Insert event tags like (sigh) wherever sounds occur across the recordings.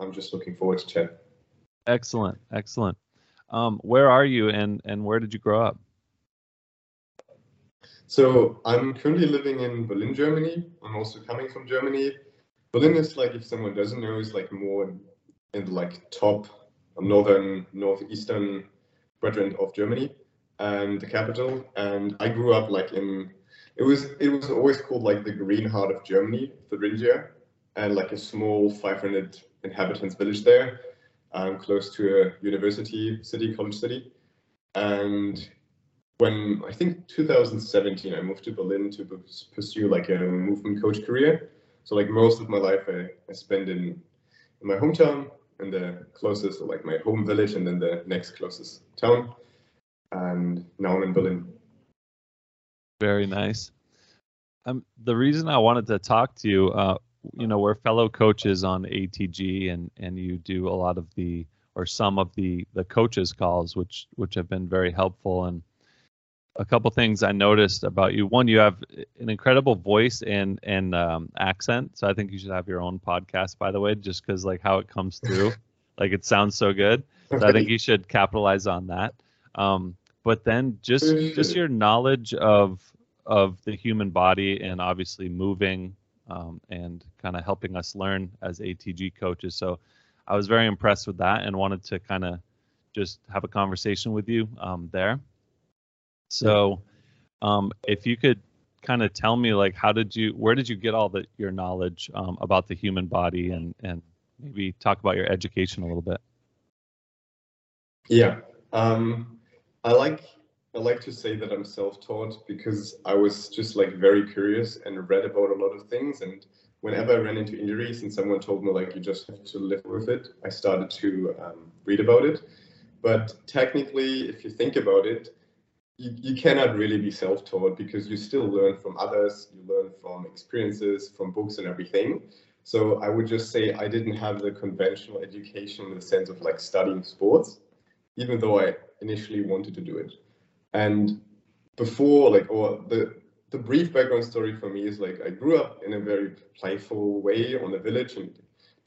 I'm just looking forward to chat. Excellent, excellent. Um, where are you and and where did you grow up? So I'm currently living in Berlin, Germany. I'm also coming from Germany. Berlin is like, if someone doesn't know, is like more in the like top northern, northeastern quadrant of Germany and the capital. And I grew up like in, it was it was always called like the green heart of Germany, Thuringia, and like a small 500 inhabitants village there, um, close to a university city, college city. And when I think 2017, I moved to Berlin to pursue like a movement coach career. So like most of my life, I, I spent in, in my hometown, in the closest, like my home village, and then the next closest town. And now I'm in Berlin. Very nice. Um, the reason I wanted to talk to you, uh, you know, we're fellow coaches on ATG, and and you do a lot of the or some of the the coaches calls, which which have been very helpful and a couple things I noticed about you. One, you have an incredible voice and and um, accent. So I think you should have your own podcast, by the way, just because like how it comes through, (laughs) like it sounds so good. So I think you should capitalize on that. Um, but then just just your knowledge of of the human body and obviously moving um, and kind of helping us learn as ATG coaches. So I was very impressed with that and wanted to kind of just have a conversation with you um, there. So, um, if you could kind of tell me, like, how did you, where did you get all the your knowledge um, about the human body, and and maybe talk about your education a little bit. Yeah, um, I like I like to say that I'm self-taught because I was just like very curious and read about a lot of things. And whenever I ran into injuries and someone told me like you just have to live with it, I started to um, read about it. But technically, if you think about it, you, you cannot really be self-taught because you still learn from others, you learn from experiences, from books and everything. So I would just say I didn't have the conventional education in the sense of like studying sports, even though I initially wanted to do it. And before like or the the brief background story for me is like I grew up in a very playful way on the village and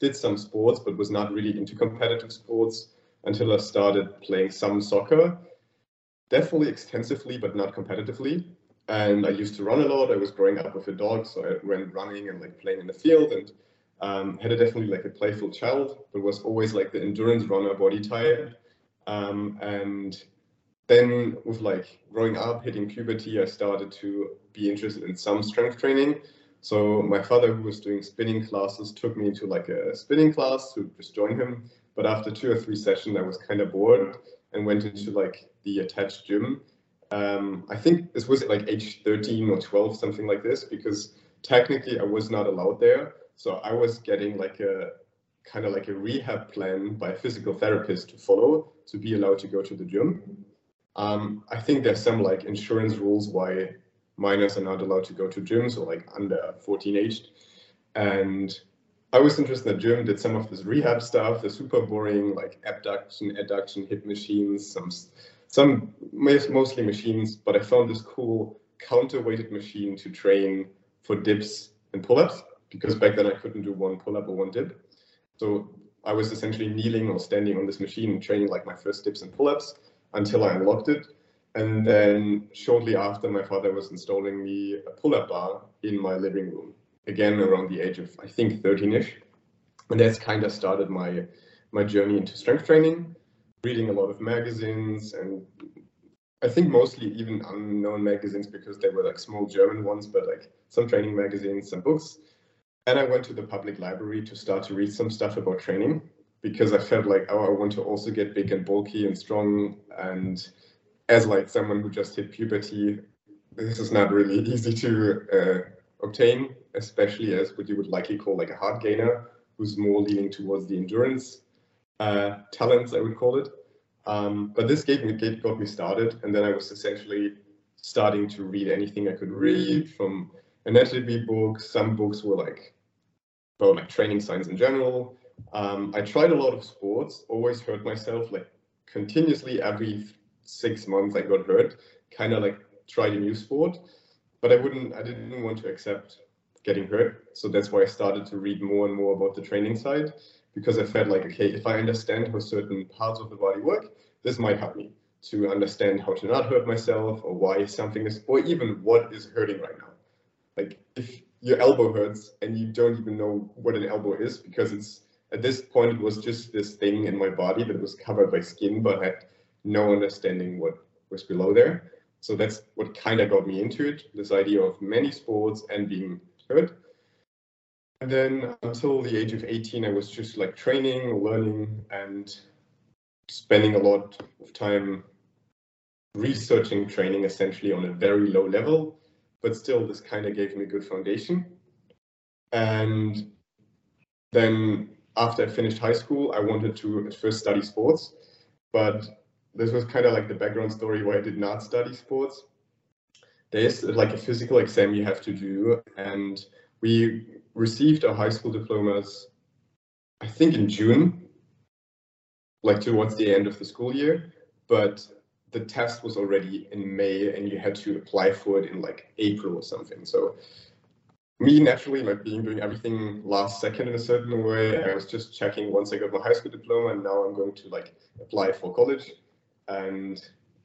did some sports, but was not really into competitive sports until I started playing some soccer definitely extensively, but not competitively. And I used to run a lot. I was growing up with a dog, so I went running and like playing in the field and um, had a definitely like a playful child, but was always like the endurance runner body type. Um, and then with like growing up, hitting puberty, I started to be interested in some strength training. So my father, who was doing spinning classes, took me to like a spinning class to just join him. But after two or three sessions, I was kind of bored and went into like the attached gym. Um, I think this was like age 13 or 12, something like this, because technically I was not allowed there. So I was getting like a kind of like a rehab plan by a physical therapist to follow to be allowed to go to the gym. Um, I think there's some like insurance rules why minors are not allowed to go to gyms or like under 14 aged. And I was interested in the gym, did some of this rehab stuff, the super boring like abduction, adduction, hip machines, some some mostly machines, but I found this cool counterweighted machine to train for dips and pull-ups because back then I couldn't do one pull-up or one dip. So I was essentially kneeling or standing on this machine and training like my first dips and pull-ups until I unlocked it. And then shortly after, my father was installing me a pull-up bar in my living room, again around the age of I think 13ish. And that's kind of started my my journey into strength training reading a lot of magazines and I think mostly even unknown magazines because they were like small German ones, but like some training magazines, some books. And I went to the public library to start to read some stuff about training because I felt like, oh, I want to also get big and bulky and strong. And as like someone who just hit puberty, this is not really (laughs) easy to uh, obtain, especially as what you would likely call like a hard gainer who's more leaning towards the endurance uh, talents, I would call it. Um, but this gave me got me started, and then I was essentially starting to read anything I could read from an anatomy books. Some books were like about like training science in general. Um, I tried a lot of sports. Always hurt myself like continuously every six months. I got hurt. Kind of like tried a new sport, but I wouldn't. I didn't want to accept getting hurt. So that's why I started to read more and more about the training side. because I felt like, okay, if I understand how certain parts of the body work, this might help me to understand how to not hurt myself or why something is, or even what is hurting right now. Like if your elbow hurts and you don't even know what an elbow is because it's at this point it was just this thing in my body that was covered by skin but had no understanding what was below there. So that's what kind of got me into it, this idea of many sports and being hurt. And then until the age of 18, I was just like training, learning, and spending a lot of time researching training essentially on a very low level. But still, this kind of gave me a good foundation. And then after I finished high school, I wanted to at first study sports, but this was kind of like the background story why I did not study sports. There's like a physical exam you have to do, and we received our high school diplomas, I think in June, like towards the end of the school year, but the test was already in May and you had to apply for it in like April or something. So me naturally like being doing everything last second in a certain way. I was just checking once I got my high school diploma and now I'm going to like apply for college. And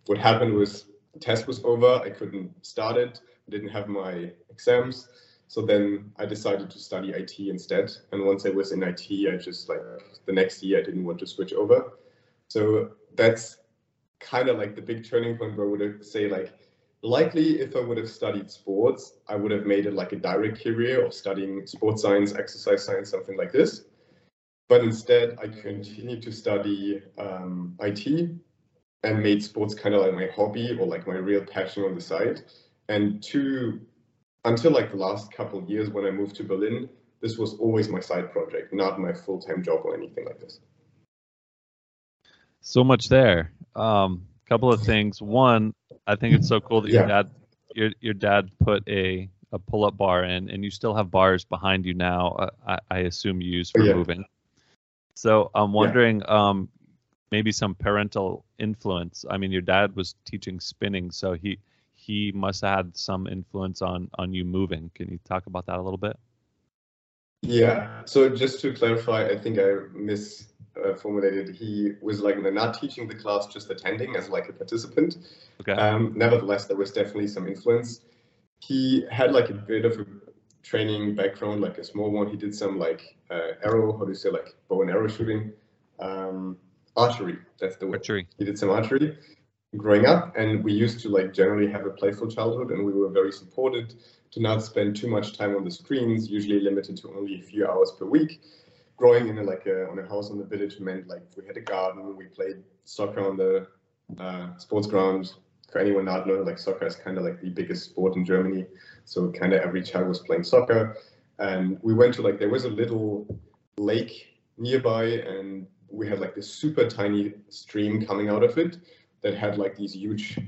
what happened was the test was over. I couldn't start it. I didn't have my exams. So then I decided to study IT instead. And once I was in IT, I just like the next year, I didn't want to switch over. So that's kind of like the big turning point where I would say like, likely if I would have studied sports, I would have made it like a direct career of studying sports science, exercise science, something like this. But instead, I continued to study um, IT and made sports kind of like my hobby or like my real passion on the side. And to until like the last couple of years when I moved to Berlin, this was always my side project, not my full-time job or anything like this. So much there. Um, couple of things. One, I think it's so cool that your dad your your dad put a a pull-up bar in, and you still have bars behind you now. Uh, I, I, assume you use for yeah. moving. So I'm wondering, yeah. um, maybe some parental influence. I mean, your dad was teaching spinning, so he he must have had some influence on on you moving. Can you talk about that a little bit? Yeah. So just to clarify, I think I misformulated. Uh, formulated, he was like not teaching the class, just attending as like a participant. Okay. Um, nevertheless, there was definitely some influence. He had like a bit of a training background, like a small one. He did some like uh, arrow, how do you say, like bow and arrow shooting, um, archery. That's the word. Archery. He did some archery growing up and we used to like generally have a playful childhood and we were very supported to not spend too much time on the screens usually limited to only a few hours per week growing in a, like a, on a house on the village meant like we had a garden we played soccer on the uh, sports ground for anyone not know like soccer is kind of like the biggest sport in germany so kind of every child was playing soccer and we went to like there was a little lake nearby and we had like this super tiny stream coming out of it that had like these huge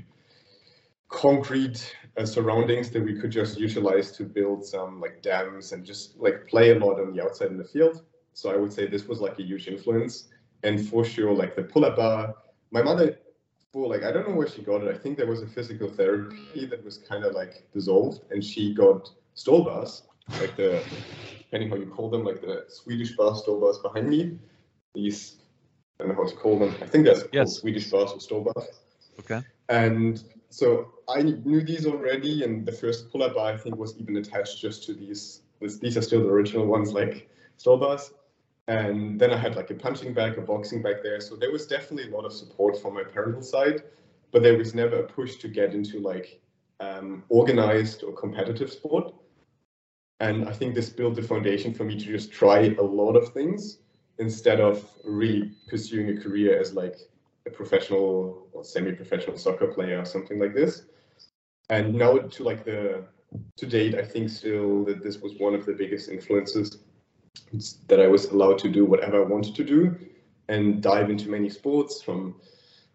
concrete uh, surroundings that we could just utilize to build some like dams and just like play a lot on the outside in the field. So I would say this was like a huge influence. And for sure, like the pull-up bar, my mother, for like, I don't know where she got it. I think there was a physical therapy that was kind of like dissolved and she got stall bars, like the, depending how you call them, like the Swedish bar stall bars behind me. These I don't know how to call them. I think that's yes. Swedish bars or stall bars. Okay. And so I knew these already, and the first pull-up bar I think was even attached just to these. These are still the original ones, like stall bars. And then I had like a punching bag, a boxing bag there. So there was definitely a lot of support from my parental side, but there was never a push to get into like um, organized or competitive sport. And I think this built the foundation for me to just try a lot of things instead of really pursuing a career as like a professional or semi-professional soccer player or something like this. And now to like the to date, I think still that this was one of the biggest influences that I was allowed to do whatever I wanted to do and dive into many sports from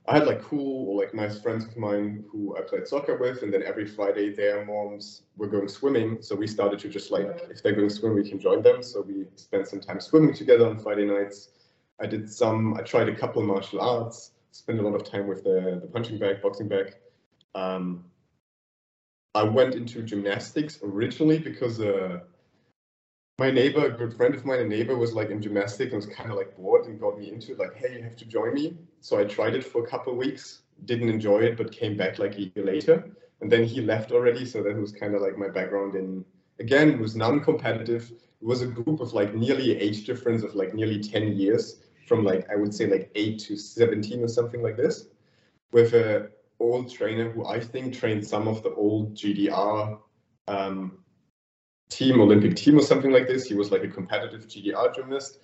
I had like cool or like nice friends of mine who I played soccer with, and then every Friday their moms were going swimming. So we started to just like, if they're going swimming, we can join them. So we spent some time swimming together on Friday nights. I did some, I tried a couple martial arts, spent a lot of time with the, the punching bag, boxing bag. Um, I went into gymnastics originally because uh, my neighbor, a good friend of mine, a neighbor was like in gymnastics and was kind of like bored and got me into it, like, hey, you have to join me. So I tried it for a couple of weeks, didn't enjoy it, but came back like a year later. And then he left already. So that was kind of like my background in, again, it was non-competitive. It was a group of like nearly age difference of like nearly 10 years from like, I would say like eight to 17 or something like this with a old trainer who I think trained some of the old GDR um, team, Olympic team or something like this. He was like a competitive GDR gymnast,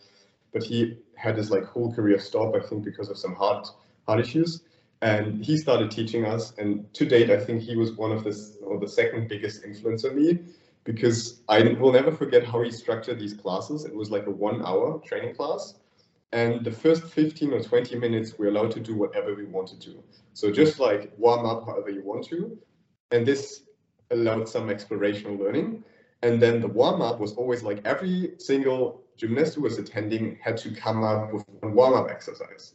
but he had his like whole career stop, I think, because of some heart heart issues. And he started teaching us. And to date, I think he was one of the or the second biggest influence on me because I will never forget how he structured these classes. It was like a one hour training class. And the first 15 or 20 minutes, we're allowed to do whatever we wanted to. do. So just like warm up however you want to. And this allowed some explorational learning. And then the warm up was always like every single gymnast who was attending had to come up with one warm up exercise.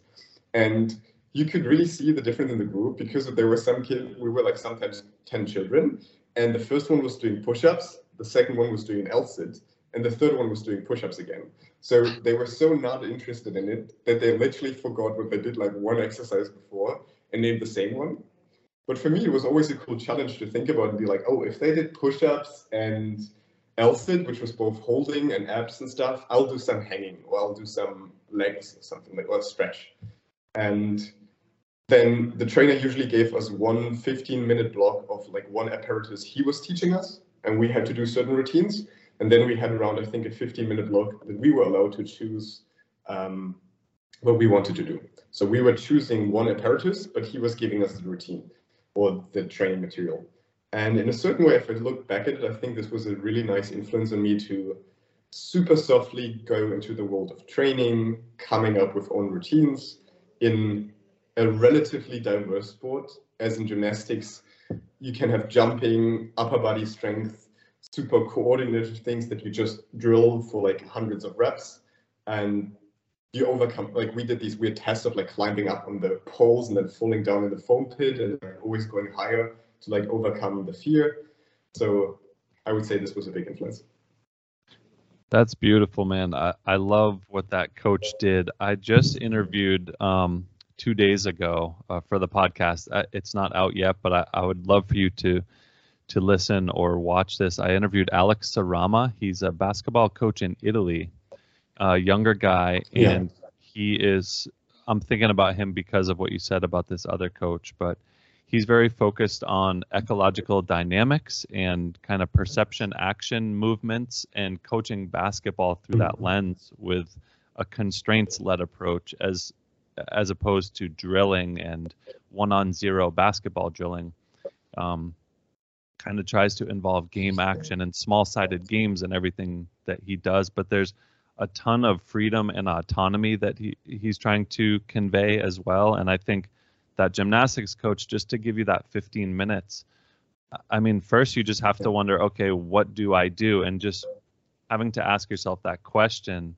And you could really see the difference in the group because there were some kids, we were like sometimes 10 children. And the first one was doing push ups, the second one was doing an L sit, and the third one was doing push ups again. So they were so not interested in it that they literally forgot what they did like one exercise before and named the same one. But for me, it was always a cool challenge to think about and be like, oh, if they did push-ups and L-sit, which was both holding and abs and stuff, I'll do some hanging or I'll do some legs or something like or stretch. And then the trainer usually gave us one 15 minute block of like one apparatus he was teaching us, and we had to do certain routines. And then we had around, I think, a 15 minute block that we were allowed to choose um, what we wanted to do. So we were choosing one apparatus, but he was giving us the routine or the training material. And in a certain way, if I look back at it, I think this was a really nice influence on me to super softly go into the world of training, coming up with own routines in a relatively diverse sport, as in gymnastics. You can have jumping, upper body strength, super coordinated things that you just drill for like hundreds of reps. And you overcome like we did these weird tests of like climbing up on the poles and then falling down in the foam pit and always going higher to like overcome the fear. So i would say this was a big influence. That's beautiful man. I, I love what that coach did. I just interviewed um, two days ago uh, for the podcast. Uh, it's not out yet but I, I would love for you to to listen or watch this. I interviewed alex sarama. He's a basketball coach in italy a younger guy, and yeah. he is. I'm thinking about him because of what you said about this other coach, but he's very focused on ecological dynamics and kind of perception action movements and coaching basketball through that mm-hmm. lens with a constraints led approach as as opposed to drilling and one on zero basketball drilling um, kind of tries to involve game action and small sided games and everything that he does but there's a ton of freedom and autonomy that he, he's trying to convey as well. And I think that gymnastics coach, just to give you that 15 minutes, I mean, first you just have to wonder, okay, what do I do? And just having to ask yourself that question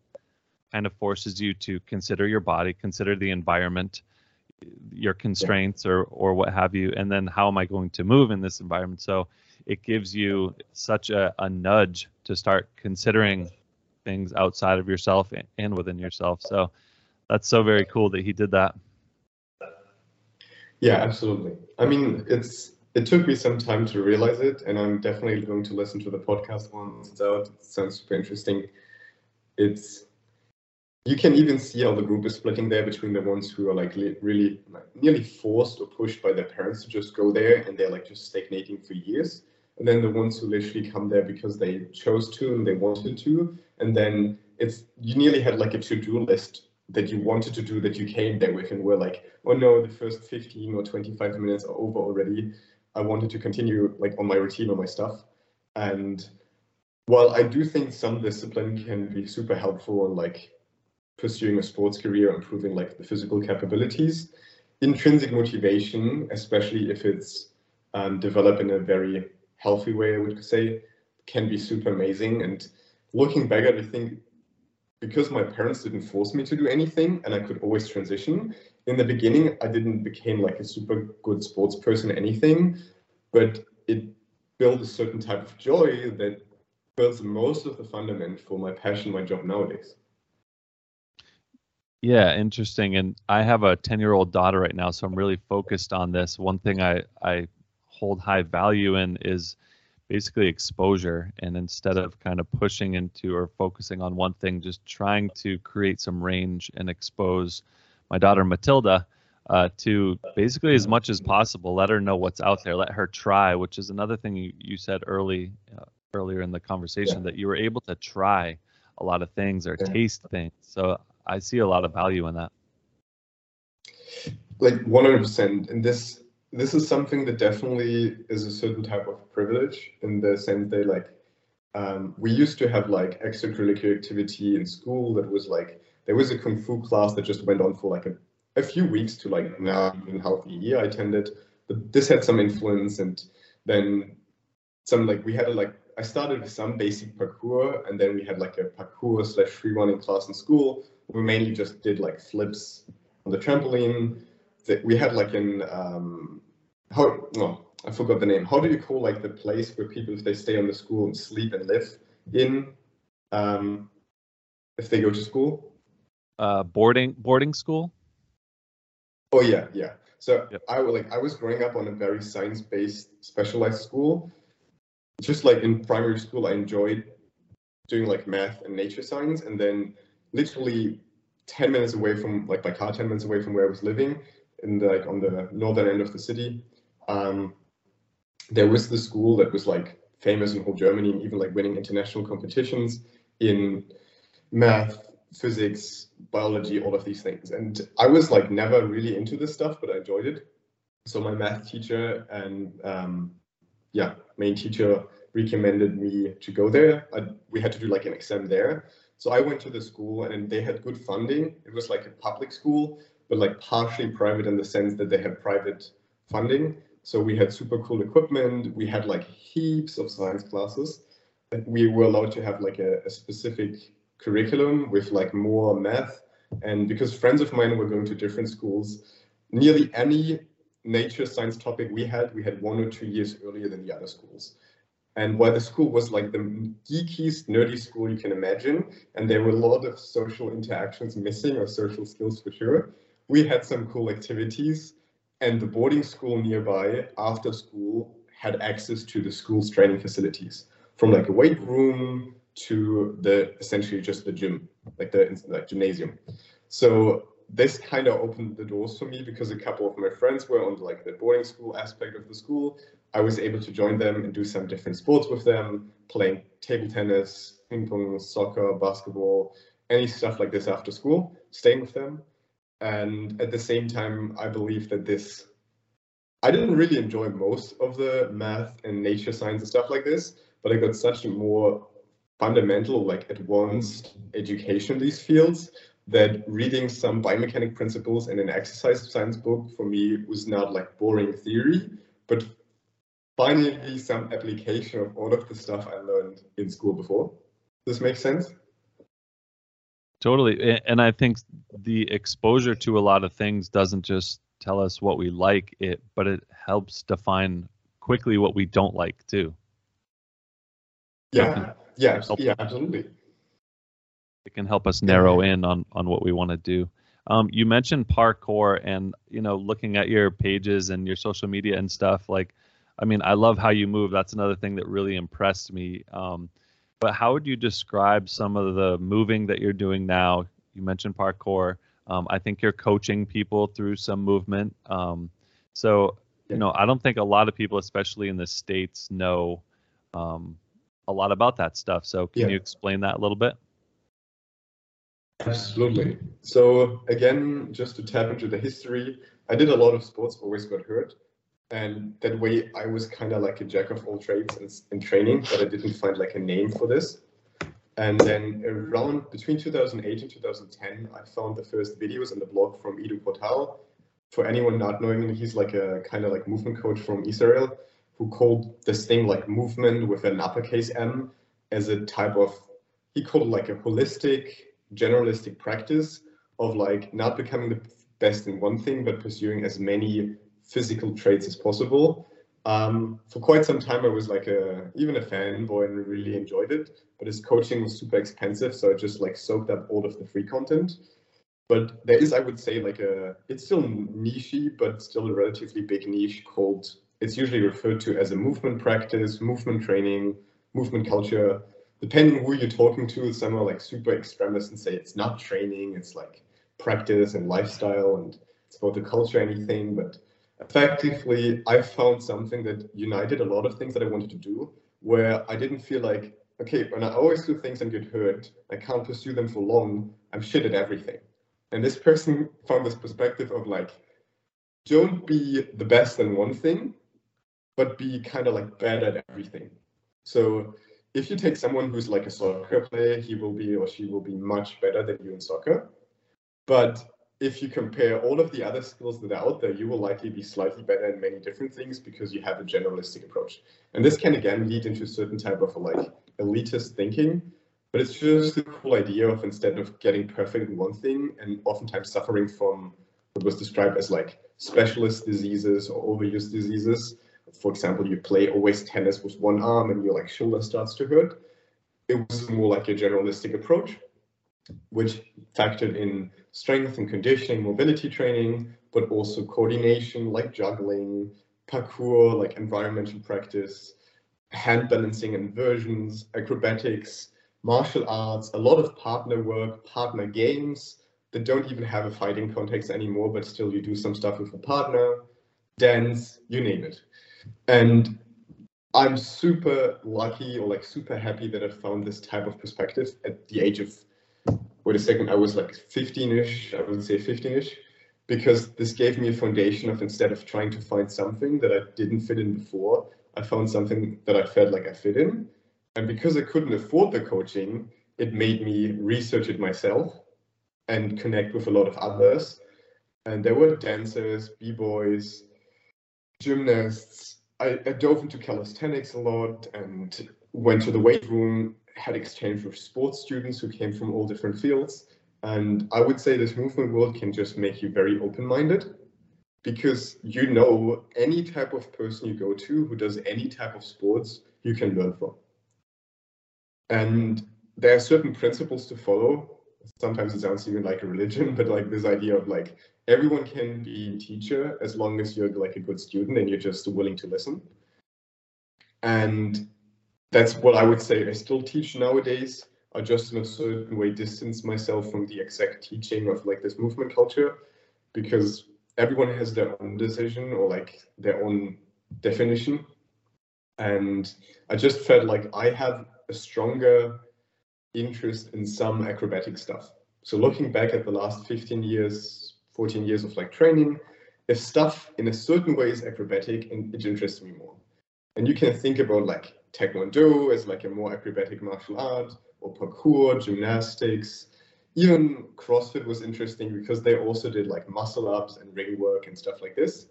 kind of forces you to consider your body, consider the environment, your constraints or or what have you, and then how am I going to move in this environment? So it gives you such a, a nudge to start considering things outside of yourself and within yourself. So that's so very cool that he did that. Yeah, absolutely. I mean, it's it took me some time to realize it, and I'm definitely going to listen to the podcast once it's out. It sounds super interesting. It's you can even see how the group is splitting there between the ones who are like really like, nearly forced or pushed by their parents to just go there, and they're like just stagnating for years and then the ones who literally come there because they chose to and they wanted to. And then it's you nearly had like a to-do list that you wanted to do that you came there with and were like oh no the first 15 or 25 minutes are over already. I wanted to continue like on my routine or my stuff. And while i do think some discipline can be super helpful in like pursuing a sports career improving like the physical capabilities intrinsic motivation especially if it's um, developed in a very healthy way, I would say, can be super amazing. And looking back at it, I think because my parents didn't force me to do anything and I could always transition, in the beginning, I didn't become like a super good sports person, anything, but it built a certain type of joy that builds most of the fundament for my passion, my job nowadays. Yeah, interesting. And I have a 10 year old daughter right now, so I'm really focused on this. One thing I, I hold high value in is basically exposure. And instead of kind of pushing into or focusing on one thing, just trying to create some range and expose my daughter Matilda uh, to basically as much as possible. Let her know what's out there. Let her try, which is another thing you, you said early uh, earlier in the conversation yeah. that you were able to try a lot of things or yeah. taste things. So I see a lot of value in that. Like 100%. And this this is something that definitely is a certain type of privilege in the sense that like um, we used to have like extracurricular activity in school that was like there was a kung fu class that just went on for like a, a few weeks to like now even half a year I attended. But this had some influence and then some like we had a like I started with some basic parkour and then we had like a parkour slash free running class in school we mainly just did like flips on the trampoline. We had like an um, how no, I forgot the name. How do you call like the place where people if they stay on the school and sleep and live in um, if they go to school? Uh, boarding boarding school. Oh yeah, yeah. So yep. I like I was growing up on a very science-based specialized school. Just like in primary school, I enjoyed doing like math and nature science, and then literally 10 minutes away from like by car 10 minutes away from where i was living in the, like on the northern end of the city. Um, there was the school that was like famous in whole germany and even like winning international competitions in math physics biology all of these things. And i was like never really into this stuff but i enjoyed it. So my math teacher and um, yeah main teacher recommended me to go there. I, we had to do like an exam there. So I went to the school and they had good funding. It was like a public school, but like partially private in the sense that they had private funding. So we had super cool equipment. We had like heaps of science classes. We were allowed to have like a, a specific curriculum with like more math. And because friends of mine were going to different schools, nearly any nature science topic we had, we had one or two years earlier than the other schools. And while the school was like the geekiest, nerdy school you can imagine, and there were a lot of social interactions missing or social skills for sure, we had some cool activities. And the boarding school nearby after school had access to the school's training facilities from like a weight room to the essentially just the gym, like the like gymnasium. So this kind of opened the doors for me because a couple of my friends were on like the boarding school aspect of the school. I was able to join them and do some different sports with them, playing table tennis, ping pong, soccer, basketball, any stuff like this after school, staying with them. And at the same time, I believe that this, I didn't really enjoy most of the math and nature science and stuff like this, but I got such a more fundamental, like advanced education in these fields that reading some biomechanic principles in an exercise science book for me was not like boring theory, but finally some application of all of the stuff I learned in school before. Does this make sense? Totally. And I think the exposure to a lot of things doesn't just tell us what we like it, but it helps define quickly what we don't like too. Yeah. Yeah. Yeah, absolutely it can help us narrow in on on what we want to do. Um, you mentioned parkour, and you know, looking at your pages and your social media and stuff. Like, I mean, I love how you move. That's another thing that really impressed me. Um, but how would you describe some of the moving that you're doing now? You mentioned parkour. Um, I think you're coaching people through some movement. Um, so, you know, I don't think a lot of people, especially in the states, know um, a lot about that stuff. So, can yeah. you explain that a little bit? Absolutely. So again, just to tap into the history, I did a lot of sports, always got hurt. And that way I was kind of like a jack of all trades in, in training, but I didn't find like a name for this. And then around between 2008 and 2010, I found the first videos on the blog from Ido Portal. For anyone not knowing he's like a kind of like movement coach from Israel who called this thing like movement with an uppercase M as a type of, he called it like a holistic generalistic practice of like not becoming the best in one thing, but pursuing as many physical traits as possible Um, for quite some time, I was like a even a fanboy and really enjoyed it. But his coaching was super expensive, so I just like soaked up all of the free content. But there is, I would say, like a it's still nichey, but still a relatively big niche called. It's usually referred to as a movement practice, movement training, movement culture. Depending who you're talking to, some are like super extremists and say it's not training, it's like practice and lifestyle, and it's about the culture, anything. But effectively, I found something that united a lot of things that I wanted to do, where I didn't feel like, okay, when I always do things and get hurt, I can't pursue them for long, I'm shit at everything. And this person found this perspective of like, don't be the best in one thing, but be kind of like bad at everything. So if you take someone who's like a soccer player, he will be or she will be much better than you in soccer. But if you compare all of the other skills that are out there, you will likely be slightly better in many different things because you have a generalistic approach. And this can again lead into a certain type of like elitist thinking, but it's just the cool idea of instead of getting perfect in one thing and oftentimes suffering from what was described as like specialist diseases or overuse diseases. For example, you play always tennis with one arm and your like shoulder starts to hurt. It was more like a generalistic approach which factored in strength and conditioning, mobility training, but also coordination like juggling, parkour like environmental practice, hand balancing inversions, acrobatics, martial arts, a lot of partner work, partner games that don't even have a fighting context anymore, but still you do some stuff with a partner, dance, you name it. And I'm super lucky or like super happy that I found this type of perspective at the age of wait a second, I was like 15-ish, I would say 15-ish, because this gave me a foundation of instead of trying to find something that I didn't fit in before, I found something that I felt like I fit in. And because I couldn't afford the coaching, it made me research it myself and connect with a lot of others. And there were dancers, b-boys, gymnasts. I, I dove into calisthenics a lot and went to the weight room had exchange with sports students who came from all different fields. And I would say this movement world can just make you very open-minded because you know any type of person you go to who does any type of sports, you can learn from. And there are certain principles to follow. Sometimes it sounds even like a religion, (laughs) but like this idea of like everyone can be a teacher as long as you're like a good student and you're just willing to listen. And that's what I would say I still teach nowadays. I just in a certain way distance myself from the exact teaching of like this movement culture because everyone has their own decision or like their own definition. And I just felt like I have a stronger interest in some acrobatic stuff. So looking back at the last 15 years, 14 years of like training, if stuff in a certain way is acrobatic and it interests me more. And you can think about like Taekwondo as like a more acrobatic martial art, or parkour, gymnastics. Even CrossFit was interesting because they also did like muscle ups and ring work and stuff like this.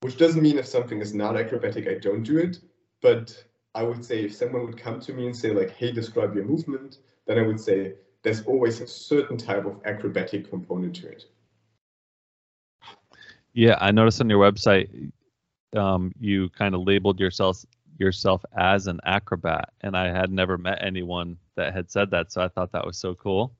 Which doesn't mean if something is not acrobatic, I don't do it. But I would say if someone would come to me and say like, hey, describe your movement, then I would say there's always a certain type of acrobatic component to it. Yeah, I noticed on your website, um, you kind of labeled yourself yourself as an acrobat and i had never met anyone that had said that so i thought that was so cool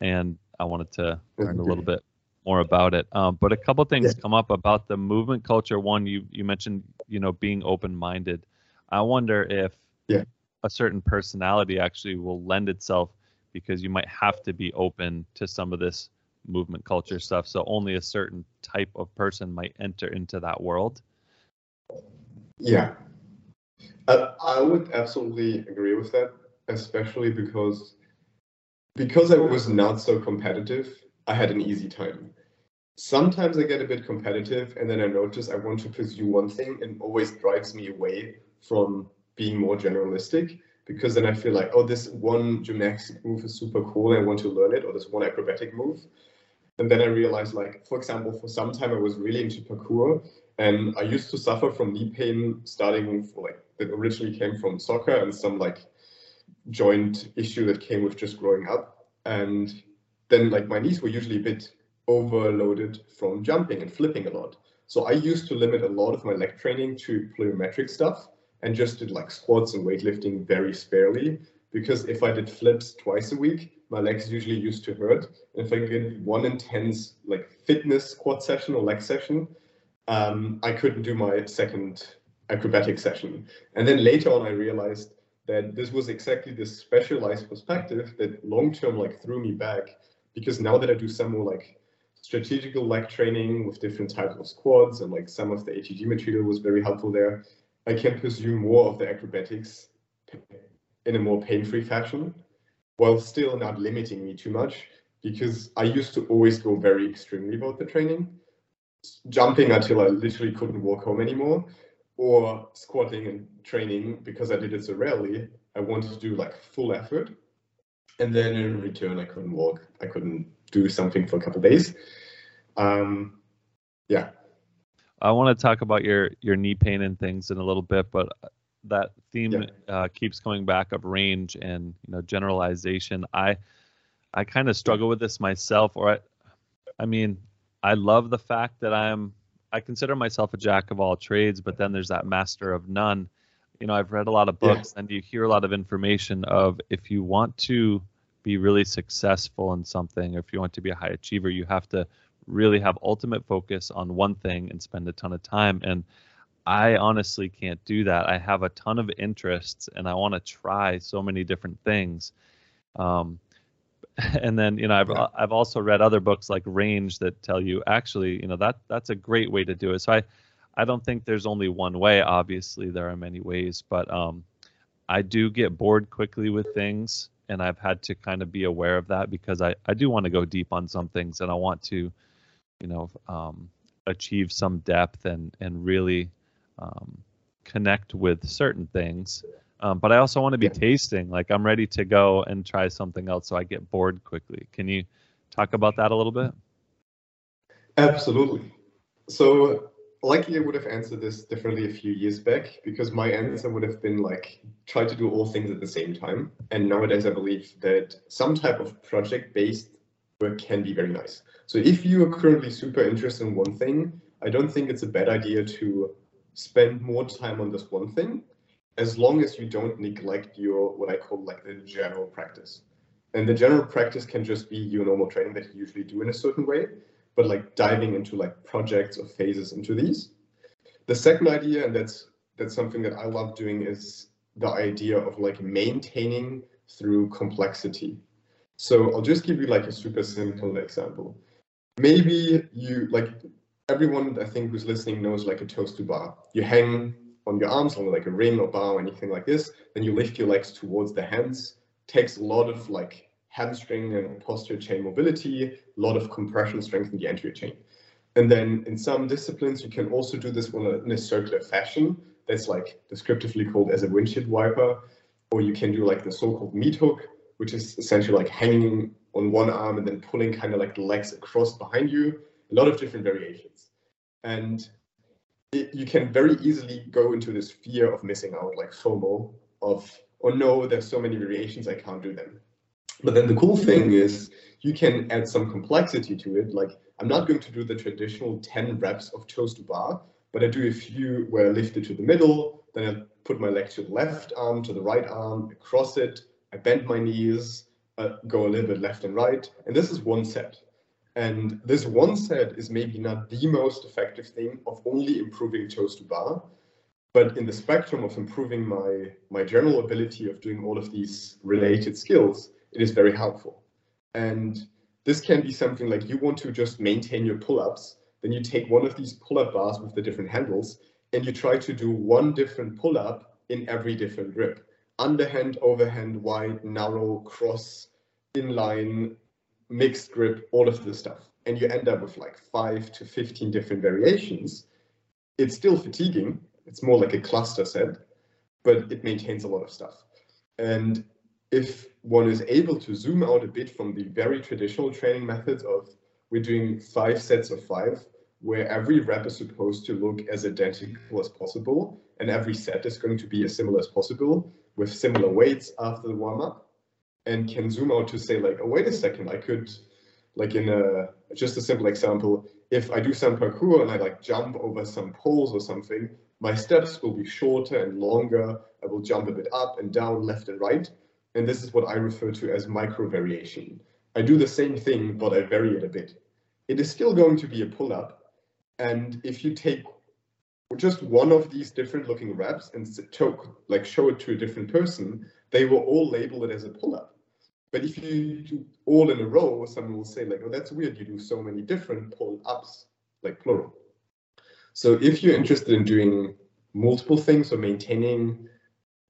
and i wanted to learn a little bit more about it. Um, but a couple things come up about the movement culture. One you you mentioned you know being open minded i wonder if yeah. a certain personality actually will lend itself because you might have to be open to some of this movement culture stuff so only a certain type of person might enter into that world. Yeah I would absolutely agree with that, especially because because I was not so competitive, I had an easy time. Sometimes I get a bit competitive and then I notice I want to pursue one thing and always drives me away from being more generalistic because then I feel like, oh, this one gymnastic move is super cool. I want to learn it, or this one acrobatic move. And then I realized, like, for example, for some time I was really into parkour and I used to suffer from knee pain starting like that originally came from soccer and some like joint issue that came with just growing up. And then like my knees were usually a bit overloaded from jumping and flipping a lot. So I used to limit a lot of my leg training to plyometric stuff and just did like squats and weightlifting very sparely because if I did flips twice a week, my legs usually used to hurt. If I did one intense like fitness squat session or leg session, um, I couldn't do my second acrobatic session. And then later on, I realized that this was exactly this specialized perspective that long term like threw me back because now that I do some more like strategical leg training with different types of squats and like some of the ATG material was very helpful there. I can pursue more of the acrobatics in a more pain-free fashion while still not limiting me too much because I used to always go very extremely about the training, jumping until I literally couldn't walk home anymore or squatting and training because I did it so rarely. I wanted to do like full effort. And then in return, I couldn't walk. I couldn't do something for a couple days. Um, yeah. I want to talk about your your knee pain and things in a little bit, but that theme yeah. uh, keeps coming back of range and you know generalization. I I kind of struggle with this myself, or I, I mean, I love the fact that I'm I consider myself a jack of all trades, but then there's that master of none. You know, I've read a lot of books yeah. and you hear a lot of information of if you want to be really successful in something or if you want to be a high achiever you have to really have ultimate focus on one thing and spend a ton of time and i honestly can't do that i have a ton of interests and i want to try so many different things um, (laughs) and then you know I've yeah. I've also read other books like Range that tell you actually you know that that's a great way to do it. So I I don't think there's only one way. Obviously there are many ways, but um, I do get bored quickly with things and I've had to kind of be aware of that because I, I do want to go deep on some things and I want to, you know, um, achieve some depth and and really um, connect with certain things. Um, but I also want to be yeah. tasting. Like I'm ready to go and try something else, so I get bored quickly. Can you talk about that a little bit? Absolutely. So likely I would have answered this differently a few years back because my answer would have been like try to do all things at the same time. And nowadays I believe that some type of project based work can be very nice. So if you are currently super interested in one thing, I don't think it's a bad idea to spend more time on this one thing as long as you don't neglect your what I call like the general practice. And the general practice can just be your normal training that you usually do in a certain way but like diving into like projects or phases into these. The second idea, and that's that's something that I love doing, is the idea of like maintaining through complexity. So I'll just give you like a super simple example. Maybe you like everyone I think who's listening knows like a toes to bar. You hang on your arms on like a ring or bar or anything like this, then you lift your legs towards the hands. Takes a lot of like hamstring and posterior chain mobility, a lot of compression strength in the anterior chain. And then in some disciplines, you can also do this in a circular fashion. That's like descriptively called as a windshield wiper, or you can do like the so-called meat hook, which is essentially like hanging on one arm and then pulling kind of like the legs across behind you. A lot of different variations. And it, you can very easily go into this fear of missing out, like FOMO, of, oh no, there's so many variations, I can't do them. But then the cool thing is you can add some complexity to it. Like I'm not going to do the traditional 10 reps of toes to bar, but I do a few where I lift it to the middle, then I put my leg to the left arm, to the right arm, across it, I bend my knees, uh, go a little bit left and right, and this is one set. And this one set is maybe not the most effective thing of only improving toes to bar, but in the spectrum of improving my, my general ability of doing all of these related skills, it is very helpful. And this can be something like you want to just maintain your pull-ups, then you take one of these pull-up bars with the different handles and you try to do one different pull-up in every different grip. Underhand, overhand, wide, narrow, cross, inline, mixed grip, all of this stuff. And you end up with like five to 15 different variations. It's still fatiguing. It's more like a cluster set, but it maintains a lot of stuff. And if one is able to zoom out a bit from the very traditional training methods of we're doing five sets of five, where every rep is supposed to look as identical as possible, and every set is going to be as similar as possible with similar weights after the warm up, and can zoom out to say like, oh wait a second, I could, like in a just a simple example, if I do some parkour and I like jump over some poles or something, my steps will be shorter and longer. I will jump a bit up and down, left and right. And this is what I refer to as micro variation. I do the same thing, but I vary it a bit. It is still going to be a pull-up. And if you take just one of these different looking reps and like show it to a different person, they will all label it as a pull-up. But if you do all in a row, someone will say like, oh, that's weird. You do so many different pull-ups, like plural. So if you're interested in doing multiple things or maintaining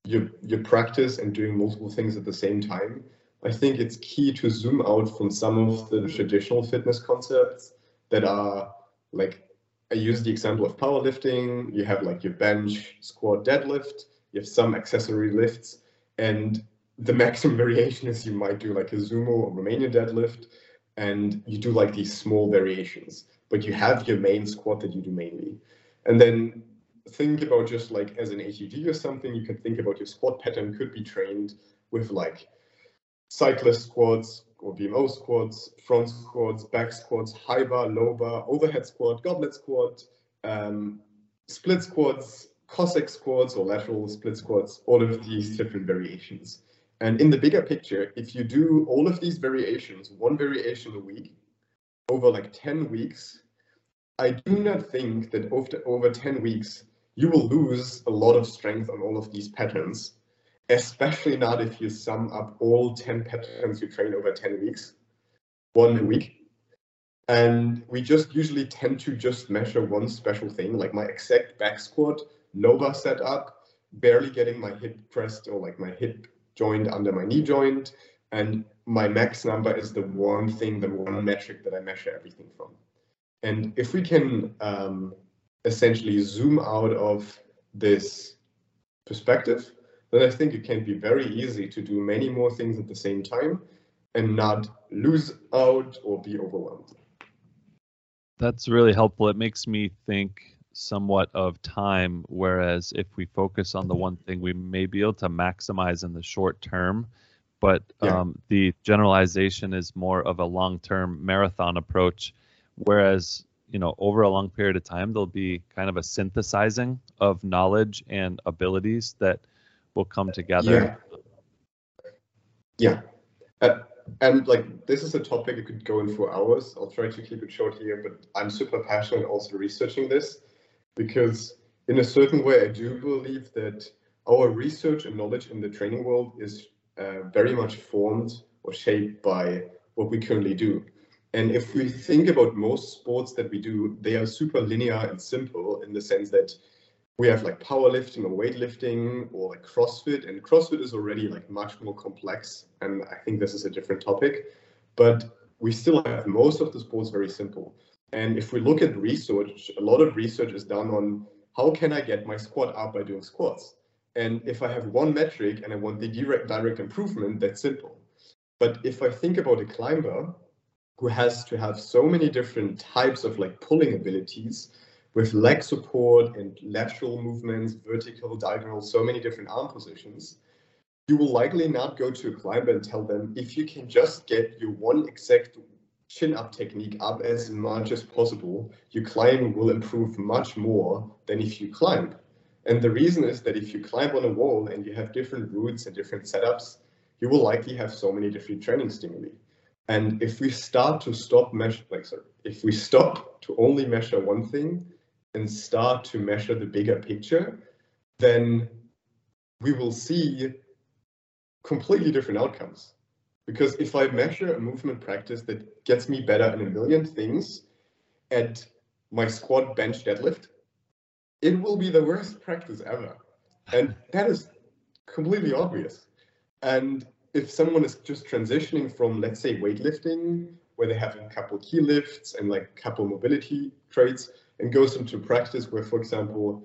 your, your practice and doing multiple things at the same time, I think it's key to zoom out from some of the traditional fitness concepts that are like, I use the example of powerlifting. You have like your bench, squat, deadlift, you have some accessory lifts, and the (laughs) maximum variation is you might do like a sumo or Romanian deadlift, and you do like these small variations, but you have your main squat that you do mainly. And then think about just like as an ATG or something, you can think about your squat pattern could be trained with like cyclist squats or VMO squats, front squats, back squats, high bar, low bar, overhead squat, goblet squat, um, split squats, Cossack squats or lateral split squats, all of these different variations. And in the bigger picture, if you do all of these variations, one variation a week, over like 10 weeks, I do not think that over, over 10 weeks, you will lose a lot of strength on all of these patterns, especially not if you sum up all 10 patterns you train over 10 weeks, one a week. And we just usually tend to just measure one special thing, like my exact back squat Nova setup, barely getting my hip pressed or like my hip joint under my knee joint. And my max number is the one thing, the one metric that I measure everything from. And if we can um, essentially zoom out of this perspective, then I think it can be very easy to do many more things at the same time and not lose out or be overwhelmed. That's really helpful. It makes me think somewhat of time whereas if we focus on the one thing we may be able to maximize in the short term. But yeah. um, the generalization is more of a long-term marathon approach whereas you know over a long period of time there'll be kind of a synthesizing of knowledge and abilities that will come together. Yeah, yeah. Uh, and like this is a topic you could go in for hours. I'll try to keep it short here but i'm super passionate also researching this because in a certain way, I do believe that our research and knowledge in the training world is uh, very much formed or shaped by what we currently do. And if we think about most sports that we do, they are super linear and simple in the sense that we have like powerlifting or weightlifting or like CrossFit, and CrossFit is already like much more complex. And I think this is a different topic, but we still have most of the sports very simple. And if we look at research, a lot of research is done on how can I get my squat up by doing squats? And if I have one metric and I want the direct, direct improvement, that's simple. But if I think about a climber who has to have so many different types of like pulling abilities with leg support and lateral movements, vertical, diagonal, so many different arm positions, you will likely not go to a climber and tell them if you can just get your one exact chin up technique up as much as possible, your climbing will improve much more than if you climb. And the reason is that if you climb on a wall and you have different routes and different setups, you will likely have so many different training stimuli. And if we start to stop measure, like sorry, if we stop to only measure one thing and start to measure the bigger picture, then we will see completely different outcomes. Because if I measure a movement practice that gets me better in a million things at my squat bench deadlift, it will be the worst practice ever. And (laughs) that is completely obvious. And if someone is just transitioning from, let's say, weightlifting, where they have a couple key lifts and like couple mobility traits, and goes into practice where, for example,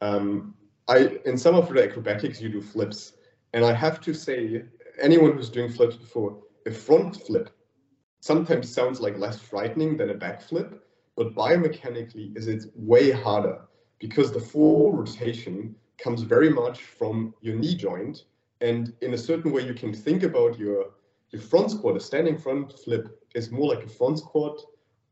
um, I in some of the acrobatics you do flips, and I have to say anyone who's doing flips before, a front flip sometimes sounds like less frightening than a back flip, but biomechanically is it way harder because the full rotation comes very much from your knee joint. And in a certain way, you can think about your, your front squat, a standing front flip is more like a front squat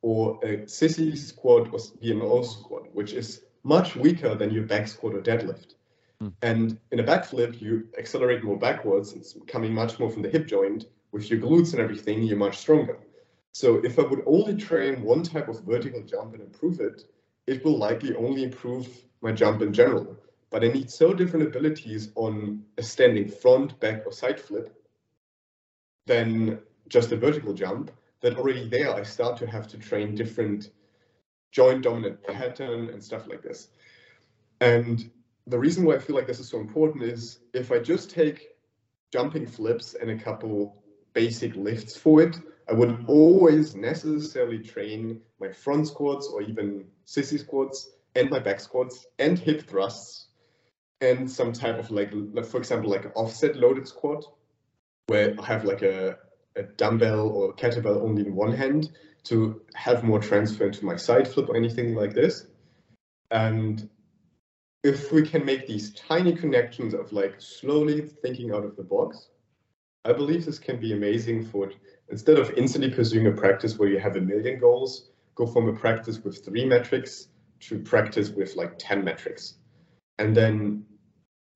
or a sissy squat or VMO squat, which is much weaker than your back squat or deadlift. Mm. And in a backflip, you accelerate more backwards. It's coming much more from the hip joint. With your glutes and everything, you're much stronger. So if I would only train one type of vertical jump and improve it, it will likely only improve my jump in general. But I need so different abilities on a standing front, back, or side flip than just a vertical jump that already there I start to have to train different joint dominant pattern and stuff like this. And the reason why I feel like this is so important is if I just take jumping flips and a couple basic lifts for it, I would always necessarily train my front squats or even sissy squats and my back squats and hip thrusts and some type of like, for example, like offset loaded squat where I have like a, a dumbbell or kettlebell only in one hand to have more transfer into my side flip or anything like this. And if we can make these tiny connections of like slowly thinking out of the box, I believe this can be amazing for instead of instantly pursuing a practice where you have a million goals, go from a practice with three metrics to practice with like 10 metrics. And then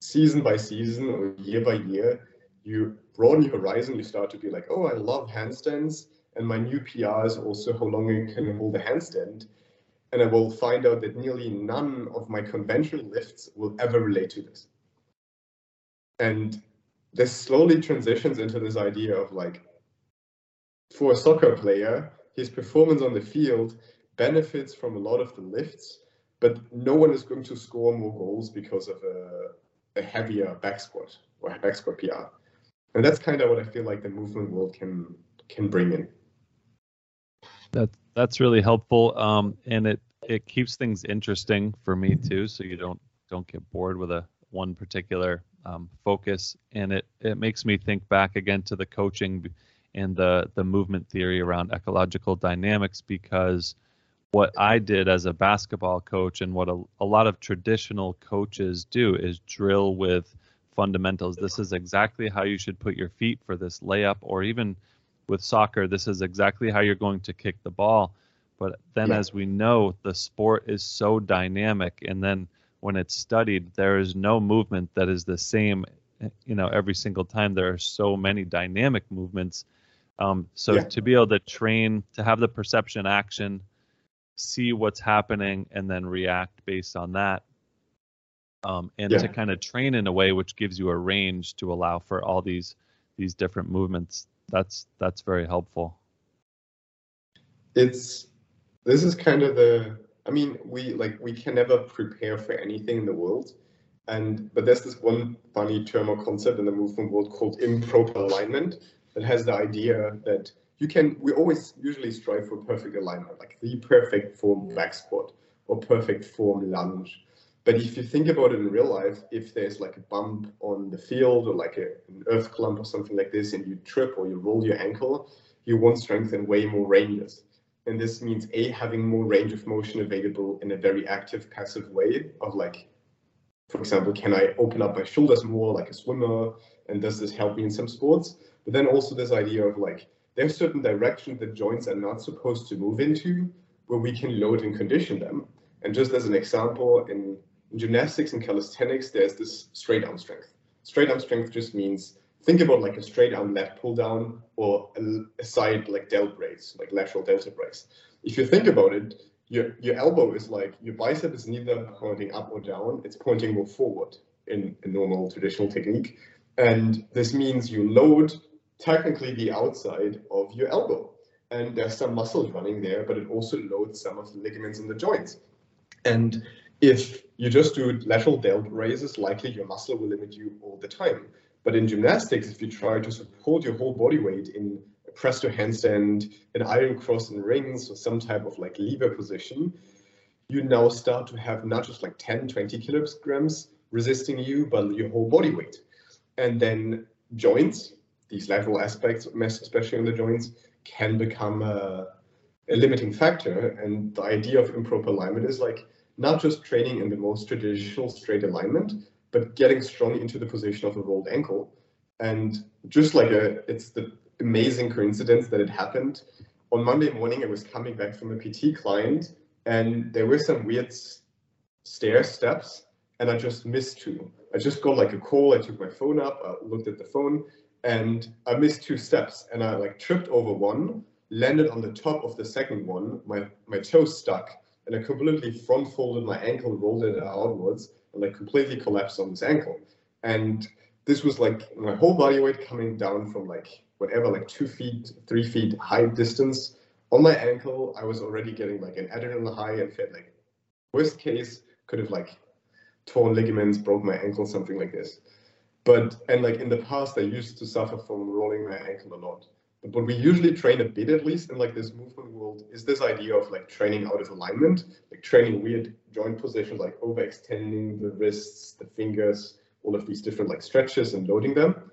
season by season or year by year, you broaden your horizon, you start to be like, oh, I love handstands. And my new PR is also how long you can hold a handstand and I will find out that nearly none of my conventional lifts will ever relate to this. And this slowly transitions into this idea of like, for a soccer player, his performance on the field benefits from a lot of the lifts, but no one is going to score more goals because of a, a heavier back squat or back squat PR. And that's kind of what I feel like the movement world can can bring in. That that's really helpful, um, and it it keeps things interesting for me too, so you don't don't get bored with a one particular um, focus, and it it makes me think back again to the coaching and the the movement theory around ecological dynamics because what I did as a basketball coach and what a, a lot of traditional coaches do is drill with fundamentals. This is exactly how you should put your feet for this layup, or even with soccer, this is exactly how you're going to kick the ball. But then, yeah. as we know, the sport is so dynamic, and then when it's studied, there is no movement that is the same. You know, every single time there are so many dynamic movements. Um, so yeah. to be able to train, to have the perception action, see what's happening, and then react based on that, um, and yeah. to kind of train in a way which gives you a range to allow for all these these different movements. That's that's very helpful. It's this is kind of the I mean, we like we can never prepare for anything in the world. And but there's this one funny term or concept in the movement world called improper alignment that has the idea that you can we always usually strive for perfect alignment, like the perfect form back squat or perfect form lunge. But if you think about it in real life, if there's like a bump on the field or like a, an earth clump or something like this, and you trip or you roll your ankle, you won't strengthen way more ranges. And this means A, having more range of motion available in a very active, passive way of like, for example, can I open up my shoulders more like a swimmer? And does this help me in some sports? But then also this idea of like, there's certain directions that joints are not supposed to move into where we can load and condition them. And just as an example, in, in gymnastics and calisthenics, there's this straight arm strength. Straight arm strength just means think about like a straight arm lat pull down or a, a side like delt raise, like lateral delta raise. If you think about it, your your elbow is like your bicep is neither pointing up or down, it's pointing more forward in a normal traditional technique. And this means you load technically the outside of your elbow. And there's some muscles running there, but it also loads some of the ligaments in the joints. And if you just do lateral delt raises, likely your muscle will limit you all the time. But in gymnastics, if you try to support your whole body weight in a press to handstand, an iron cross in rings, or some type of like lever position, you now start to have not just like 10, 20 kilograms resisting you, but your whole body weight. And then joints, these lateral aspects, especially in the joints, can become a, a limiting factor. And the idea of improper alignment is like not just training in the most traditional straight alignment, but getting strong into the position of a rolled ankle. And just like a, it's the amazing coincidence that it happened on Monday morning, I was coming back from a PT client and there were some weird stair steps and I just missed two. I just got like a call. I took my phone up, I looked at the phone and I missed two steps and I like tripped over one, landed on the top of the second one. My, my toe stuck and I completely front folded my ankle, rolled it outwards and like completely collapsed on this ankle. And this was like my whole body weight coming down from like whatever, like two feet, three feet high distance on my ankle. I was already getting like an adrenaline high and felt like worst case could have like torn ligaments, broke my ankle, something like this. But and like in the past, I used to suffer from rolling my ankle a lot. What we usually train a bit, at least in like this movement world, is this idea of like training out of alignment, like training weird joint positions, like overextending the wrists, the fingers, all of these different like stretches and loading them.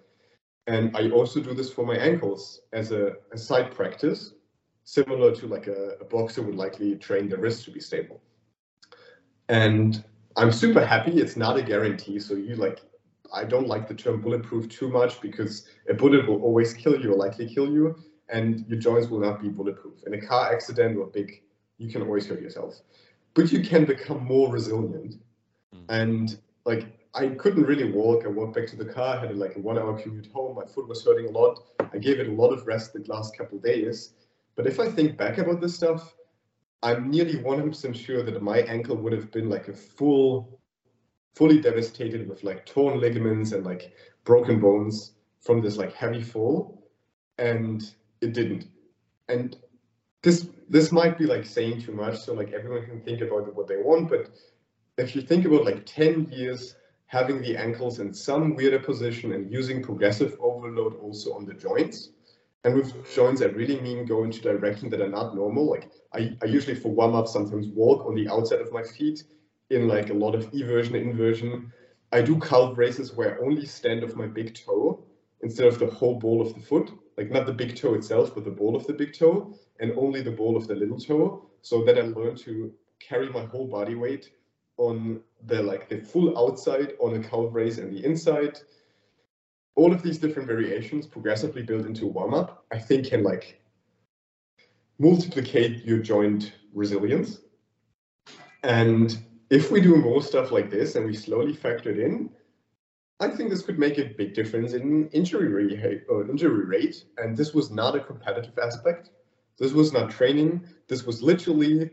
And I also do this for my ankles as a, a side practice, similar to like a, a boxer would likely train the wrist to be stable. And I'm super happy. It's not a guarantee. So you like, I don't like the term bulletproof too much because a bullet will always kill you or likely kill you, and your joints will not be bulletproof. In a car accident or big, you can always hurt yourself, but you can become more resilient. Mm. And like, I couldn't really walk. I walked back to the car, had like a one hour commute home. My foot was hurting a lot. I gave it a lot of rest the last couple days. But if I think back about this stuff, I'm nearly 100% sure that my ankle would have been like a full, fully devastated with like torn ligaments and like broken bones from this like heavy fall, and it didn't. And this this might be like saying too much, so like everyone can think about what they want, but if you think about like 10 years having the ankles in some weirder position and using progressive overload also on the joints, and with joints, I really mean go into directions that are not normal. Like I, I usually for warm up sometimes walk on the outside of my feet in like a lot of eversion, inversion. I do calf raises where I only stand off my big toe instead of the whole ball of the foot, like not the big toe itself, but the ball of the big toe and only the ball of the little toe. So that I learn to carry my whole body weight on the like the full outside on a calf raise and the inside all of these different variations progressively built into warm up, I think can like multiplicate your joint resilience. And if we do more stuff like this and we slowly factor it in, I think this could make a big difference in injury rate, or injury rate. And this was not a competitive aspect. This was not training. This was literally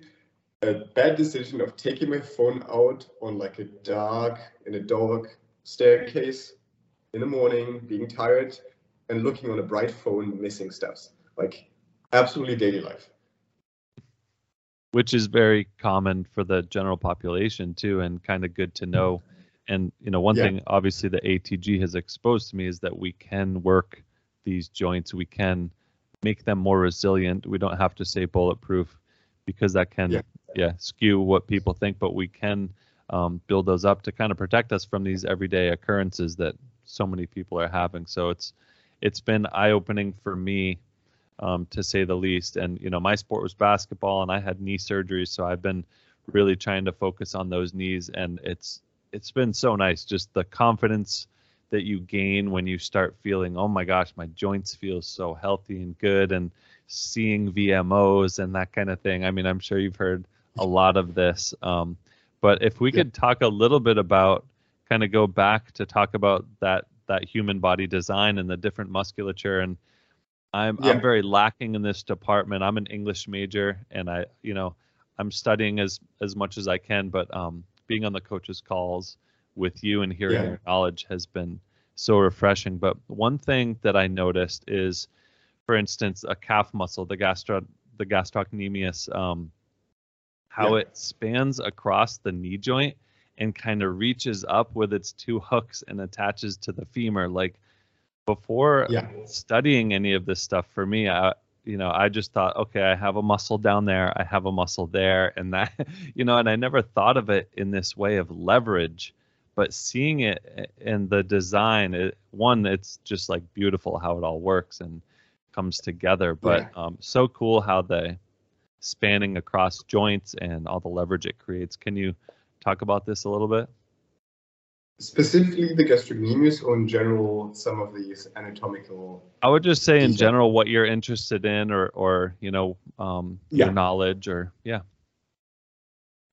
a bad decision of taking my phone out on like a dark in a dark staircase in the morning, being tired, and looking on a bright phone, missing steps. Like absolutely daily life. Which is very common for the general population too, and kind of good to know. And you know, one yeah. thing obviously the ATG has exposed to me is that we can work these joints. We can make them more resilient. We don't have to say bulletproof because that can yeah, yeah skew what people think, but we can um, build those up to kind of protect us from these everyday occurrences that so many people are having. So it's it's been eye opening for me, um, to say the least. And you know, my sport was basketball, and I had knee surgery, so I've been really trying to focus on those knees, and it's it's been so nice, just the confidence that you gain when you start feeling, oh my gosh, my joints feel so healthy and good, and seeing VMOs and that kind of thing. I mean, I'm sure you've heard a lot of this. Um, but if we could talk a little bit about kind of go back to talk about that that human body design and the different musculature and I'm yeah. I'm very lacking in this department. I'm an English major and I you know I'm studying as as much as I can, but um, being on the coaches calls with you and hearing yeah. your knowledge has been so refreshing. But one thing that I noticed is, for instance, a calf muscle, the gastro the gastrocnemius, um, how yeah. it spans across the knee joint and kind of reaches up with its two hooks and attaches to the femur. Like before yeah. studying any of this stuff for me, I, you know, I just thought, okay, I have a muscle down there, I have a muscle there, and that, (laughs) you know, and I never thought of it in this way of leverage. But seeing it in the design, it, one, it's just like beautiful how it all works and comes together. But yeah. um, so cool how the spanning across joints and all the leverage it creates. Can you talk about this a little bit? Specifically the gastrocnemius or in general some of these anatomical I would just say in general what you're interested in or or you know um Yeah. your knowledge or yeah.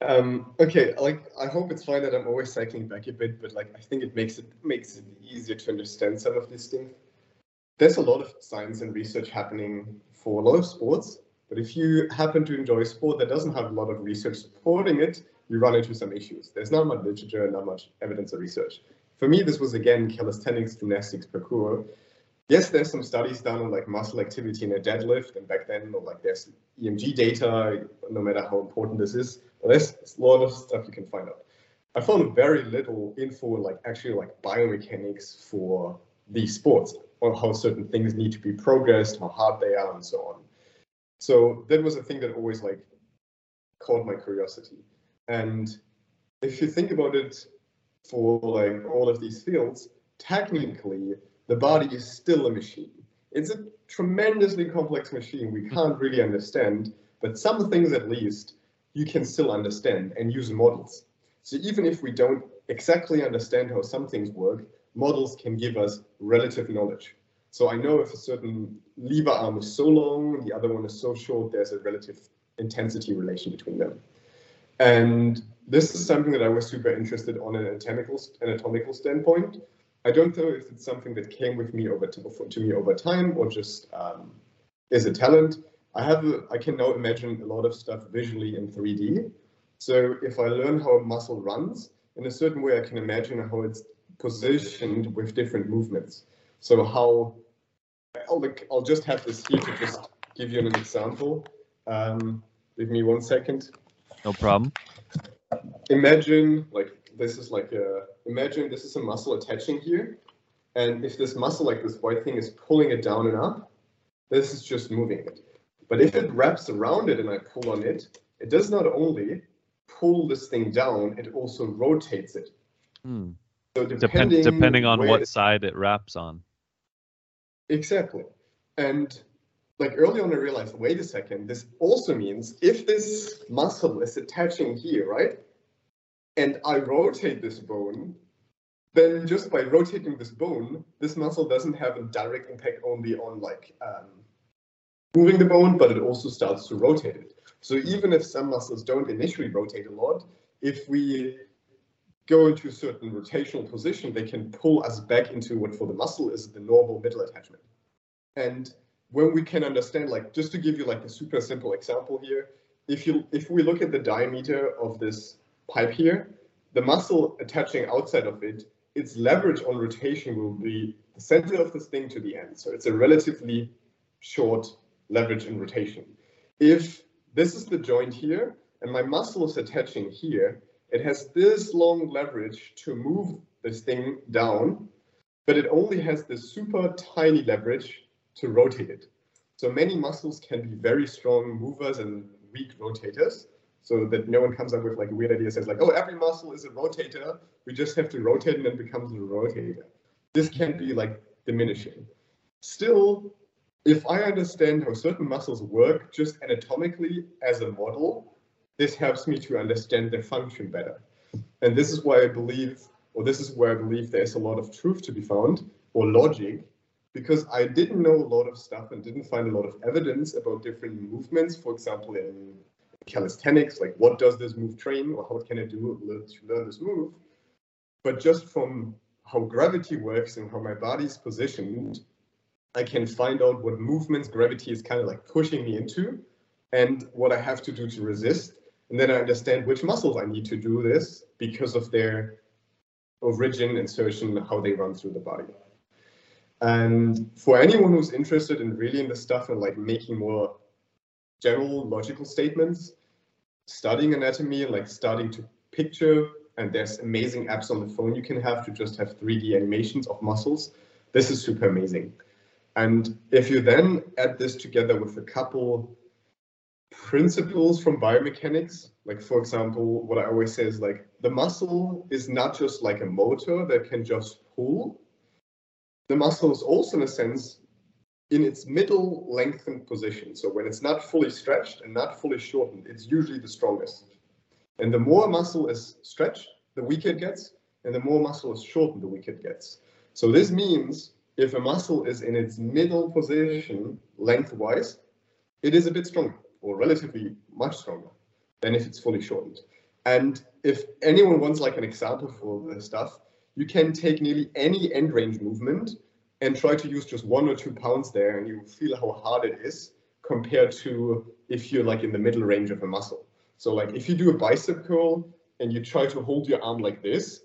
um okay like i hope it's fine that i'm always cycling back a bit but like i think it makes it makes it easier to understand some of these things there's a lot of science and research happening for a lot of sports but if you happen to enjoy sport that doesn't have a lot of research supporting it you run into some issues there's not much literature not much evidence or research for me this was again calisthenics gymnastics parkour yes, there's some studies done on like muscle activity in a deadlift, and back then, like there's EMG data, no matter how important this is. There's a lot of stuff you can find out. I found very little info, like actually like biomechanics for these sports, or how certain things need to be progressed, how hard they are, and so on. So that was a thing that always like caught my curiosity. And if you think about it for like all of these fields, technically the body is still a machine. It's a tremendously complex machine we can't really understand, but some things at least you can still understand and use models. So even if we don't exactly understand how some things work, models can give us relative knowledge. So I know if a certain lever arm is so long, the other one is so short, there's a relative intensity relation between them. And this is something that I was super interested on an anatomical, anatomical standpoint. I don't know if it's something that came with me over to, to me over time or just um, is a talent. I have a, I can now imagine a lot of stuff visually in 3D. So if I learn how a muscle runs, in a certain way I can imagine how it's positioned with different movements. So how I'll, I'll just have this here to just give you an example. Um, give me one second. No problem. Imagine like this is like a imagine this is a muscle attaching here. And if this muscle, like this white thing, is pulling it down and up, this is just moving it. But if it wraps around it and I pull on it, it does not only pull this thing down, it also rotates it. Hmm. So Depend, depending, depending on what it- side it wraps on. Exactly. And like early on, I realized, wait a second, this also means if this muscle is attaching here, right? And I rotate this bone, then just by rotating this bone, this muscle doesn't have a direct impact only on like um, moving the bone, but it also starts to rotate it. So even if some muscles don't initially rotate a lot, if we go into a certain rotational position, they can pull us back into what for the muscle is the normal middle attachment. And when we can understand, like just to give you like a super simple example here, if you if we look at the diameter of this pipe here, the muscle attaching outside of it, its leverage on rotation will be the center of this thing to the end. So it's a relatively short leverage in rotation. If this is the joint here, and my muscle is attaching here, it has this long leverage to move this thing down, but it only has this super tiny leverage to rotate it. So many muscles can be very strong movers and weak rotators, so that no one comes up with like a weird idea says like, oh, every muscle is a rotator. We just have to rotate and it becomes a rotator. This can be like diminishing. Still, if I understand how certain muscles work just anatomically as a model, this helps me to understand their function better. And this is why I believe, or this is where I believe there's a lot of truth to be found, or logic, because I didn't know a lot of stuff and didn't find a lot of evidence about different movements. For example, in calisthenics, like what does this move train, or how can I do to learn this move? But just from how gravity works and how my body's positioned, I can find out what movements gravity is kind of like pushing me into and what I have to do to resist. And then I understand which muscles I need to do this because of their origin, insertion, how they run through the body. And for anyone who's interested in really in the stuff and like making more general logical statements, studying anatomy and like starting to picture, and there's amazing apps on the phone you can have to just have 3D animations of muscles. This is super amazing. And if you then add this together with a couple principles from biomechanics, like for example, what I always say is like the muscle is not just like a motor that can just pull. The muscle is also in a sense in its middle lengthened position. So when it's not fully stretched and not fully shortened, it's usually the strongest. And the more muscle is stretched, the weaker it gets. and the more muscle is shortened, the weaker it gets. So this means if a muscle is in its middle position lengthwise, it is a bit stronger or relatively much stronger than if it's fully shortened. And if anyone wants like an example for this stuff, you can take nearly any end range movement and try to use just one or two pounds there and you feel how hard it is compared to if you're like in the middle range of a muscle. So like if you do a bicep curl and you try to hold your arm like this,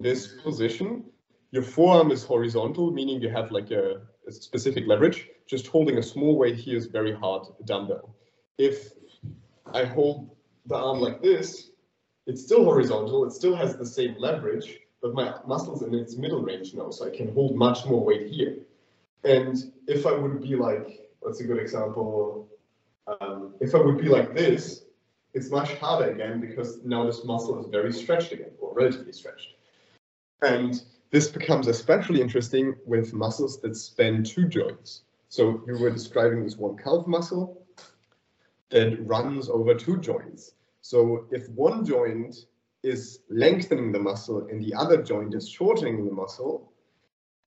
this position, your forearm is horizontal, meaning you have like a, a specific leverage. Just holding a small weight here is very hard, dumbbell. If I hold the arm like this, it's still horizontal, it still has the same leverage, but my muscles in its middle range now, so I can hold much more weight here. And if I would be like, what's a good example? Um, if I would be like this, it's much harder again because now this muscle is very stretched again, or relatively stretched. And this becomes especially interesting with muscles that span two joints. So you were describing this one calf muscle that runs over two joints. So if one joint is lengthening the muscle and the other joint is shortening the muscle,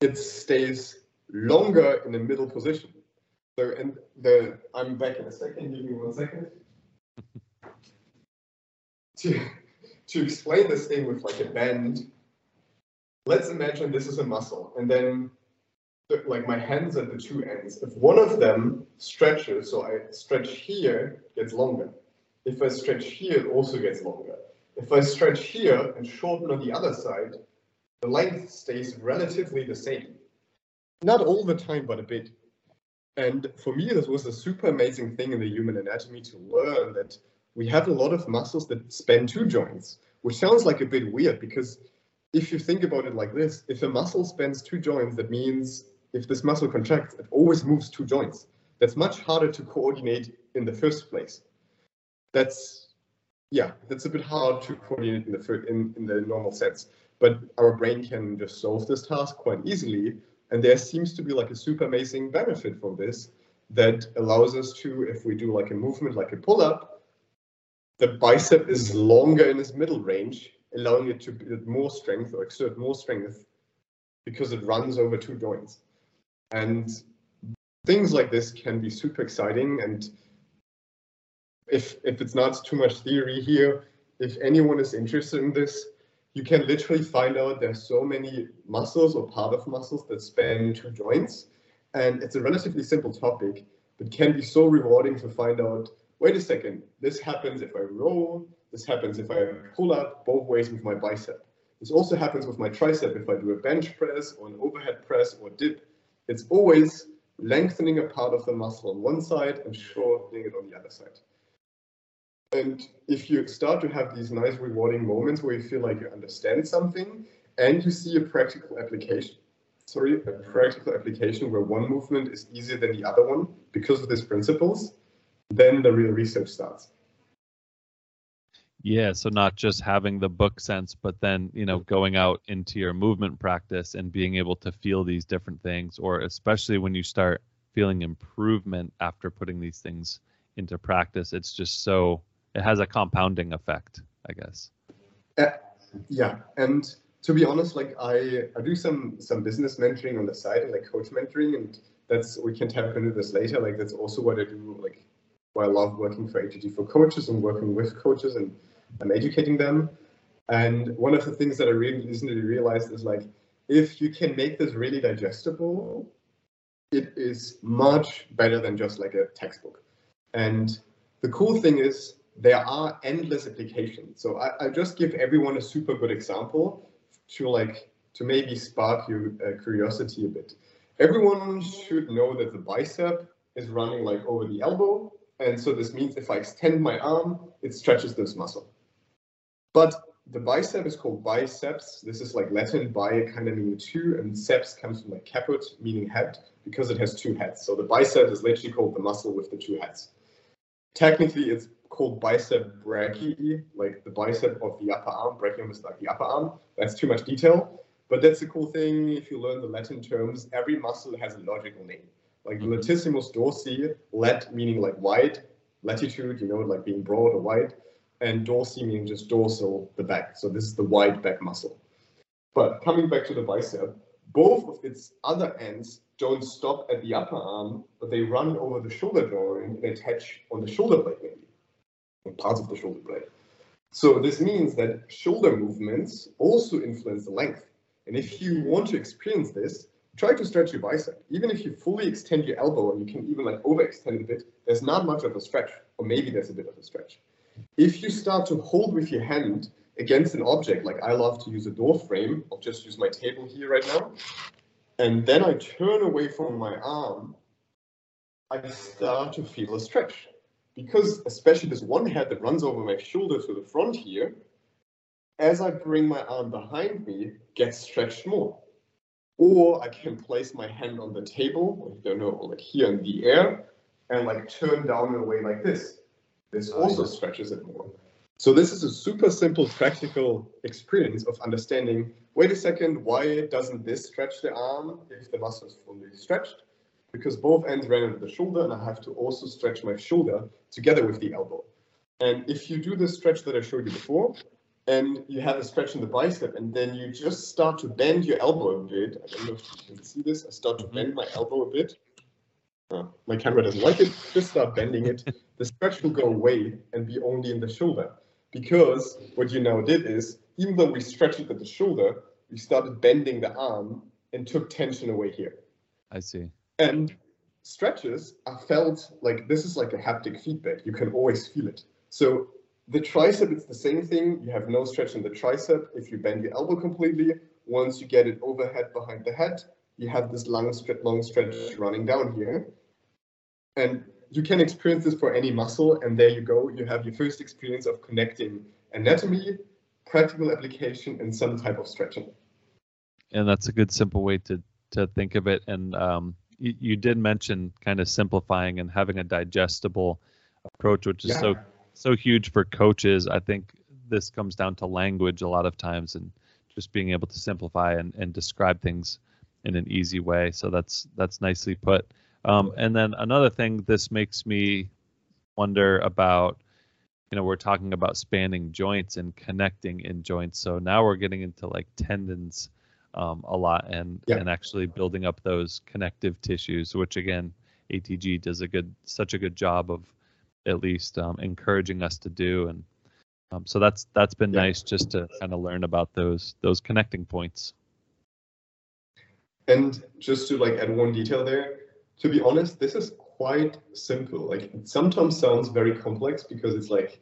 it stays longer in the middle position. So and the I'm back in a second, give me one second. (laughs) to to explain this thing with like a bend, let's imagine this is a muscle and then like my hands at the two ends. If one of them stretches, so I stretch here, gets longer. If I stretch here, it also gets longer. If I stretch here and shorten on the other side, the length stays relatively the same. Not all the time, but a bit. And for me, this was a super amazing thing in the human anatomy to learn that we have a lot of muscles that span two joints, which sounds like a bit weird because if you think about it like this, if a muscle spans two joints, that means if this muscle contracts, it always moves two joints. That's much harder to coordinate in the first place. That's, yeah, that's a bit hard to coordinate in the, in, in the normal sense. But our brain can just solve this task quite easily. And there seems to be like a super amazing benefit from this that allows us to, if we do like a movement, like a pull-up, the bicep is longer in its middle range allowing it to build more strength or exert more strength because it runs over two joints. And things like this can be super exciting. And if, if it's not too much theory here, if anyone is interested in this, you can literally find out there's so many muscles or part of muscles that span two joints. And it's a relatively simple topic, but can be so rewarding to find out, wait a second, this happens if I roll, this happens if I pull up both ways with my bicep. This also happens with my tricep if I do a bench press or an overhead press or dip. It's always lengthening a part of the muscle on one side and shortening it on the other side. And if you start to have these nice rewarding moments where you feel like you understand something and you see a practical application, sorry, a practical application where one movement is easier than the other one because of these principles, then the real research starts. Yeah, so not just having the book sense, but then, you know, going out into your movement practice and being able to feel these different things, or especially when you start feeling improvement after putting these things into practice, it's just so, it has a compounding effect, I guess. Uh, yeah. And to be honest, like I, I do some, some business mentoring on the side and like coach mentoring, and that's, we can tap into this later. Like that's also what I do, like, why I love working for ATG for coaches and working with coaches and I'm educating them. And one of the things that I really recently realized is like, if you can make this really digestible, it is much better than just like a textbook. And the cool thing is there are endless applications. So I, I just give everyone a super good example to like to maybe spark your uh, curiosity a bit. Everyone should know that the bicep is running like over the elbow. And so this means if I extend my arm, it stretches this muscle. But the bicep is called biceps. This is like Latin bi kind of meaning two, and seps comes from like caput, meaning head, because it has two heads. So the bicep is literally called the muscle with the two heads. Technically, it's called bicep brachii, like the bicep of the upper arm. Brachium is like the upper arm. That's too much detail. But that's a cool thing. If you learn the Latin terms, every muscle has a logical name. Like mm-hmm. latissimus dorsi, lat meaning like wide, latitude, you know, like being broad or wide and dorsi meaning just dorsal, the back. So this is the wide back muscle. But coming back to the bicep, both of its other ends don't stop at the upper arm, but they run over the shoulder joint and attach on the shoulder blade parts of the shoulder blade. So this means that shoulder movements also influence the length. And if you want to experience this, try to stretch your bicep. Even if you fully extend your elbow and you can even like overextend a bit, there's not much of a stretch, or maybe there's a bit of a stretch. If you start to hold with your hand against an object, like I love to use a door frame, I'll just use my table here right now, and then I turn away from my arm, I start to feel a stretch. Because especially this one head that runs over my shoulder to the front here, as I bring my arm behind me, gets stretched more. Or I can place my hand on the table, don't know, like here in the air, and like turn down in a way like this. This ah, also stretches it more. So this is a super simple practical experience of understanding, wait a second, why doesn't this stretch the arm if the muscle is fully stretched? Because both ends ran into the shoulder and I have to also stretch my shoulder together with the elbow. And if you do the stretch that I showed you before, and you have a stretch in the bicep, and then you just start to bend your elbow a bit. I don't know if you can see this. I start to bend my elbow a bit. Uh, my camera doesn't like it. Just start bending it. The stretch will go away and be only in the shoulder. Because what you now did is, even though we stretched it at the shoulder, we started bending the arm and took tension away here. I see. And stretches are felt like this is like a haptic feedback. You can always feel it. So the tricep, it's the same thing. You have no stretch in the tricep if you bend your elbow completely. Once you get it overhead behind the head, you have this long, long stretch running down here. And you can experience this for any muscle, and there you go. You have your first experience of connecting anatomy, practical application, and some type of stretching. And that's a good, simple way to to think of it. And um, you, you, did mention kind of simplifying and having a digestible approach, which is yeah. so so huge for coaches. I think this comes down to language a lot of times, and just being able to simplify and, and describe things in an easy way. So that's that's nicely put. Um, and then another thing, this makes me wonder about, you know, we're talking about spanning joints and connecting in joints. So now we're getting into like tendons um, a lot and yeah. and actually building up those connective tissues, which again, ATG does a good such a good job of at least um, encouraging us to do. And um, so that's that's been yeah. nice just to kind of learn about those those connecting points. And just to like add one detail there, to be honest, this is quite simple. Like it sometimes sounds very complex because it's like,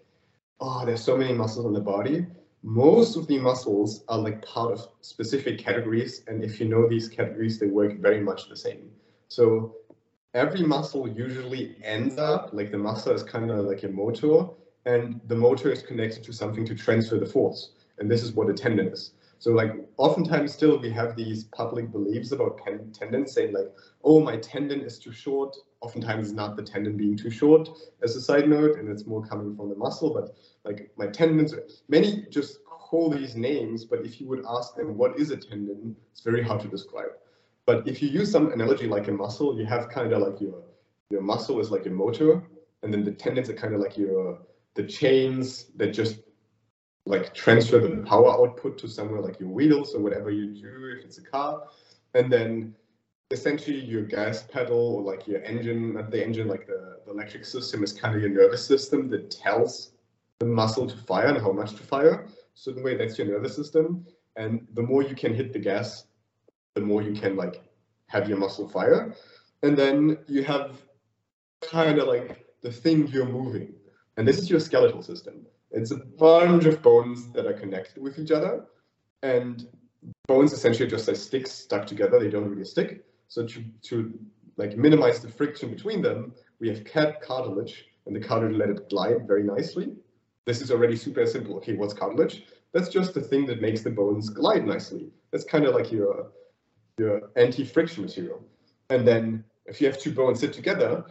oh, there's so many muscles in the body. Most of the muscles are like part of specific categories. And if you know these categories, they work very much the same. So every muscle usually ends up, like the muscle is kind of like a motor and the motor is connected to something to transfer the force. And this is what a tendon is. So like oftentimes still we have these public beliefs about tendons saying like, oh, my tendon is too short. Oftentimes it's not the tendon being too short as a side note, and it's more coming from the muscle, but like my tendons, many just call these names, but if you would ask them what is a tendon, it's very hard to describe. But if you use some analogy like a muscle, you have kind of like your your muscle is like a motor, and then the tendons are kind of like your the chains that just like transfer the power output to somewhere like your wheels or whatever you do if it's a car and then essentially your gas pedal or like your engine the engine like the, the electric system is kind of your nervous system that tells the muscle to fire and how much to fire. So in a way that's your nervous system and the more you can hit the gas the more you can like have your muscle fire. And then you have kind of like the thing you're moving. And this is your skeletal system it's a bunch of bones that are connected with each other. And bones essentially just like sticks stuck together. They don't really stick. So to, to like minimize the friction between them, we have cat cartilage and the cartilage let it glide very nicely. This is already super simple. Okay, what's cartilage? That's just the thing that makes the bones glide nicely. That's kind of like your, your anti-friction material. And then if you have two bones sit together,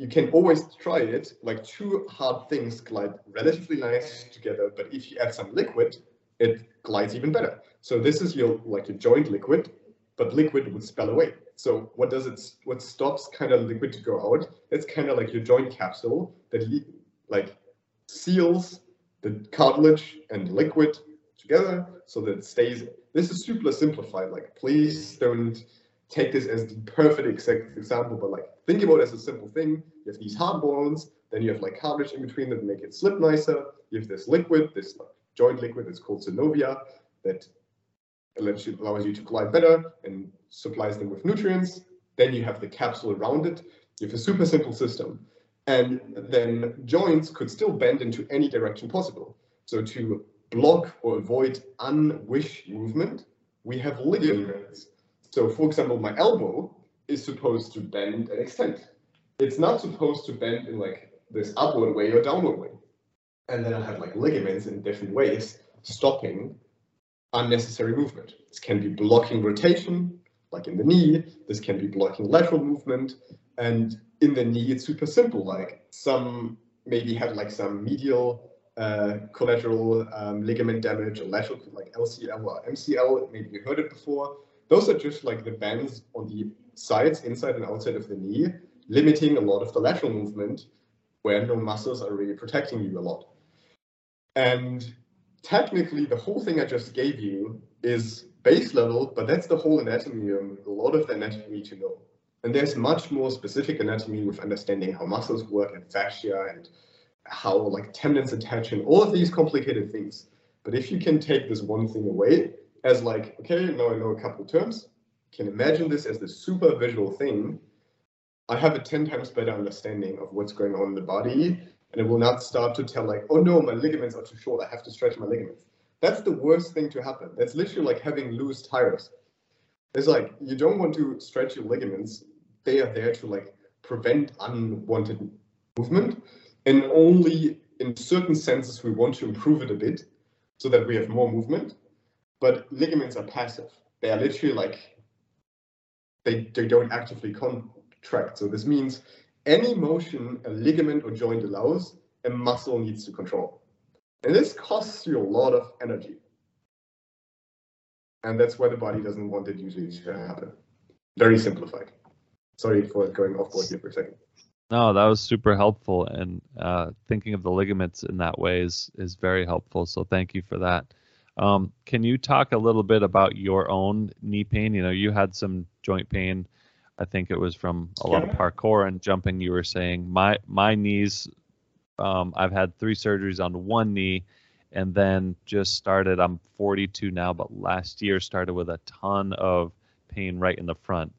you can always try it, like two hard things glide relatively nice together, but if you add some liquid, it glides even better. So this is your like your joint liquid, but liquid would spell away. So what does it, what stops kind of liquid to go out? It's kind of like your joint capsule that like seals the cartilage and liquid together so that it stays this is super simplified. Like, please don't take this as the perfect exact example, but like think about it as a simple thing. You have these hard bones, then you have like cartilage in between that make it slip nicer. You have this liquid, this like, joint liquid that's called synovia that allows you, to glide better and supplies them with nutrients. Then you have the capsule around it. You have a super simple system. And then joints could still bend into any direction possible. So to block or avoid unwish movement, we have ligaments. So for example, my elbow is supposed to bend and extend. It's not supposed to bend in like this upward way or downward way. And then I have like ligaments in different ways stopping unnecessary movement. This can be blocking rotation, like in the knee. This can be blocking lateral movement. And in the knee, it's super simple. Like some maybe had like some medial uh, collateral um, ligament damage or lateral like LCL or MCL. Maybe you heard it before. Those are just like the bands on the sides, inside and outside of the knee, limiting a lot of the lateral movement where no muscles are really protecting you a lot. And technically, the whole thing I just gave you is base level, but that's the whole anatomy and a lot of the anatomy to know. And there's much more specific anatomy with understanding how muscles work and fascia and how like tendons attach and all of these complicated things. But if you can take this one thing away as like, okay, now I know a couple terms, can imagine this as the super visual thing, I have a 10 times better understanding of what's going on in the body and it will not start to tell like, oh no, my ligaments are too short, I have to stretch my ligaments. That's the worst thing to happen. That's literally like having loose tires. It's like you don't want to stretch your ligaments. They are there to like prevent unwanted movement. And only in certain senses we want to improve it a bit so that we have more movement. But ligaments are passive. They are literally like they, they don't actively contract. So this means any motion a ligament or joint allows, a muscle needs to control. And this costs you a lot of energy. And that's why the body doesn't want it usually to happen. Very simplified. Sorry for going off board here for a second. No, that was super helpful, and uh, thinking of the ligaments in that way is is very helpful. So thank you for that. Um, can you talk a little bit about your own knee pain? You know, you had some joint pain. I think it was from a lot of parkour and jumping. You were saying my my knees. Um, I've had three surgeries on one knee, and then just started. I'm 42 now, but last year started with a ton of pain right in the front,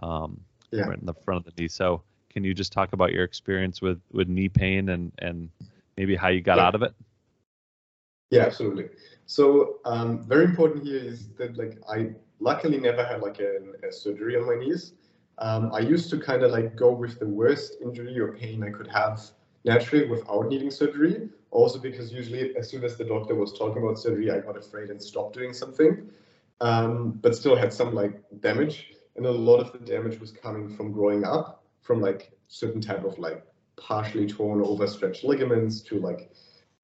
um, yeah. right in the front of the knee. So, can you just talk about your experience with with knee pain and and maybe how you got yeah. out of it? Yeah, absolutely. So, um, very important here is that like I luckily never had like a, a surgery on my knees. Um, I used to kind of like go with the worst injury or pain I could have naturally without needing surgery. Also because usually as soon as the doctor was talking about surgery, I got afraid and stopped doing something. Um, but still had some like damage. And a lot of the damage was coming from growing up, from like certain type of like partially torn overstretched ligaments to like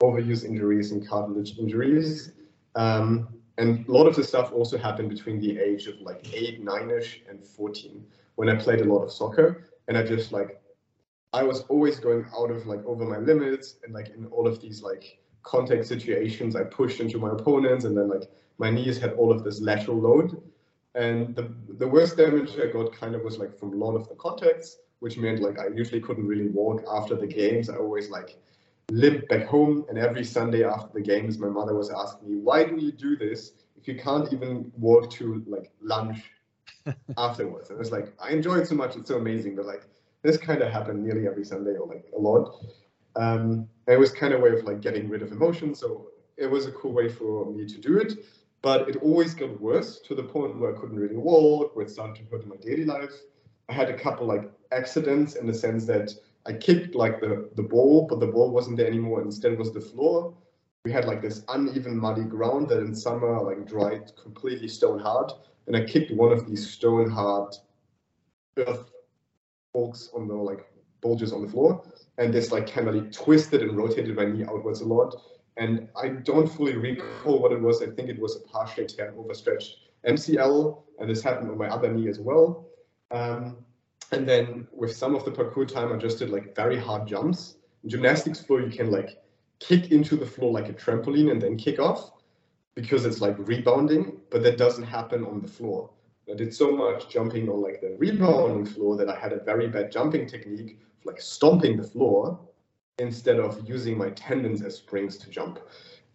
overuse injuries and cartilage injuries. Um, and a lot of the stuff also happened between the age of like eight, nine-ish and 14 when I played a lot of soccer. And I just like, I was always going out of like over my limits and like in all of these like contact situations, I pushed into my opponents and then like my knees had all of this lateral load. And the, the worst damage I got kind of was like from a lot of the contacts, which meant like I usually couldn't really walk after the games. I always like limped back home. And every Sunday after the games, my mother was asking me, why do you do this if you can't even walk to like lunch (laughs) afterwards. And it's like I enjoy it so much; it's so amazing. But like this kind of happened nearly every Sunday, or like a lot. Um, it was kind of a way of like getting rid of emotion. So it was a cool way for me to do it. But it always got worse to the point where I couldn't really walk, where it started to hurt in my daily life. I had a couple like accidents in the sense that I kicked like the the ball, but the ball wasn't there anymore. Instead, was the floor. We had like this uneven, muddy ground that in summer like dried completely stone hard and I kicked one of these stone hard earth bolts on the like bulges on the floor, and this like kind of like twisted and rotated my knee outwards a lot. And I don't fully recall what it was. I think it was a partially tear overstretched MCL, and this happened on my other knee as well. Um, and then with some of the parkour time, I just did like very hard jumps. In gymnastics floor, you can like kick into the floor like a trampoline and then kick off. because it's like rebounding, but that doesn't happen on the floor. I did so much jumping on like the rebounding floor that I had a very bad jumping technique, like stomping the floor instead of using my tendons as springs to jump.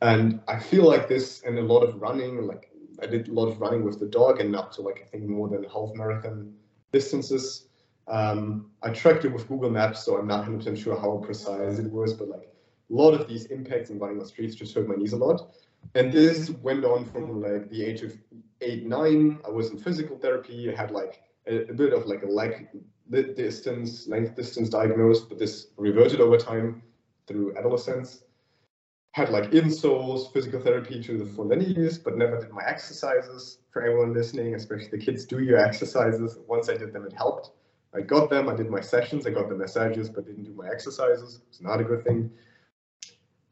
And I feel like this and a lot of running, like I did a lot of running with the dog and up to like I think more than half marathon distances. Um, I tracked it with Google Maps, so I'm not 100% sure how precise it was, but like a lot of these impacts in running on streets just hurt my knees a lot. And this went on from like the age of eight, nine. I was in physical therapy. I had like a, a bit of like a leg distance, length distance diagnosed, but this reverted over time through adolescence. Had like insoles, physical therapy to the for many years, but never did my exercises. For everyone listening, especially the kids, do your exercises. Once I did them, it helped. I got them, I did my sessions, I got the massages, but didn't do my exercises. It's not a good thing.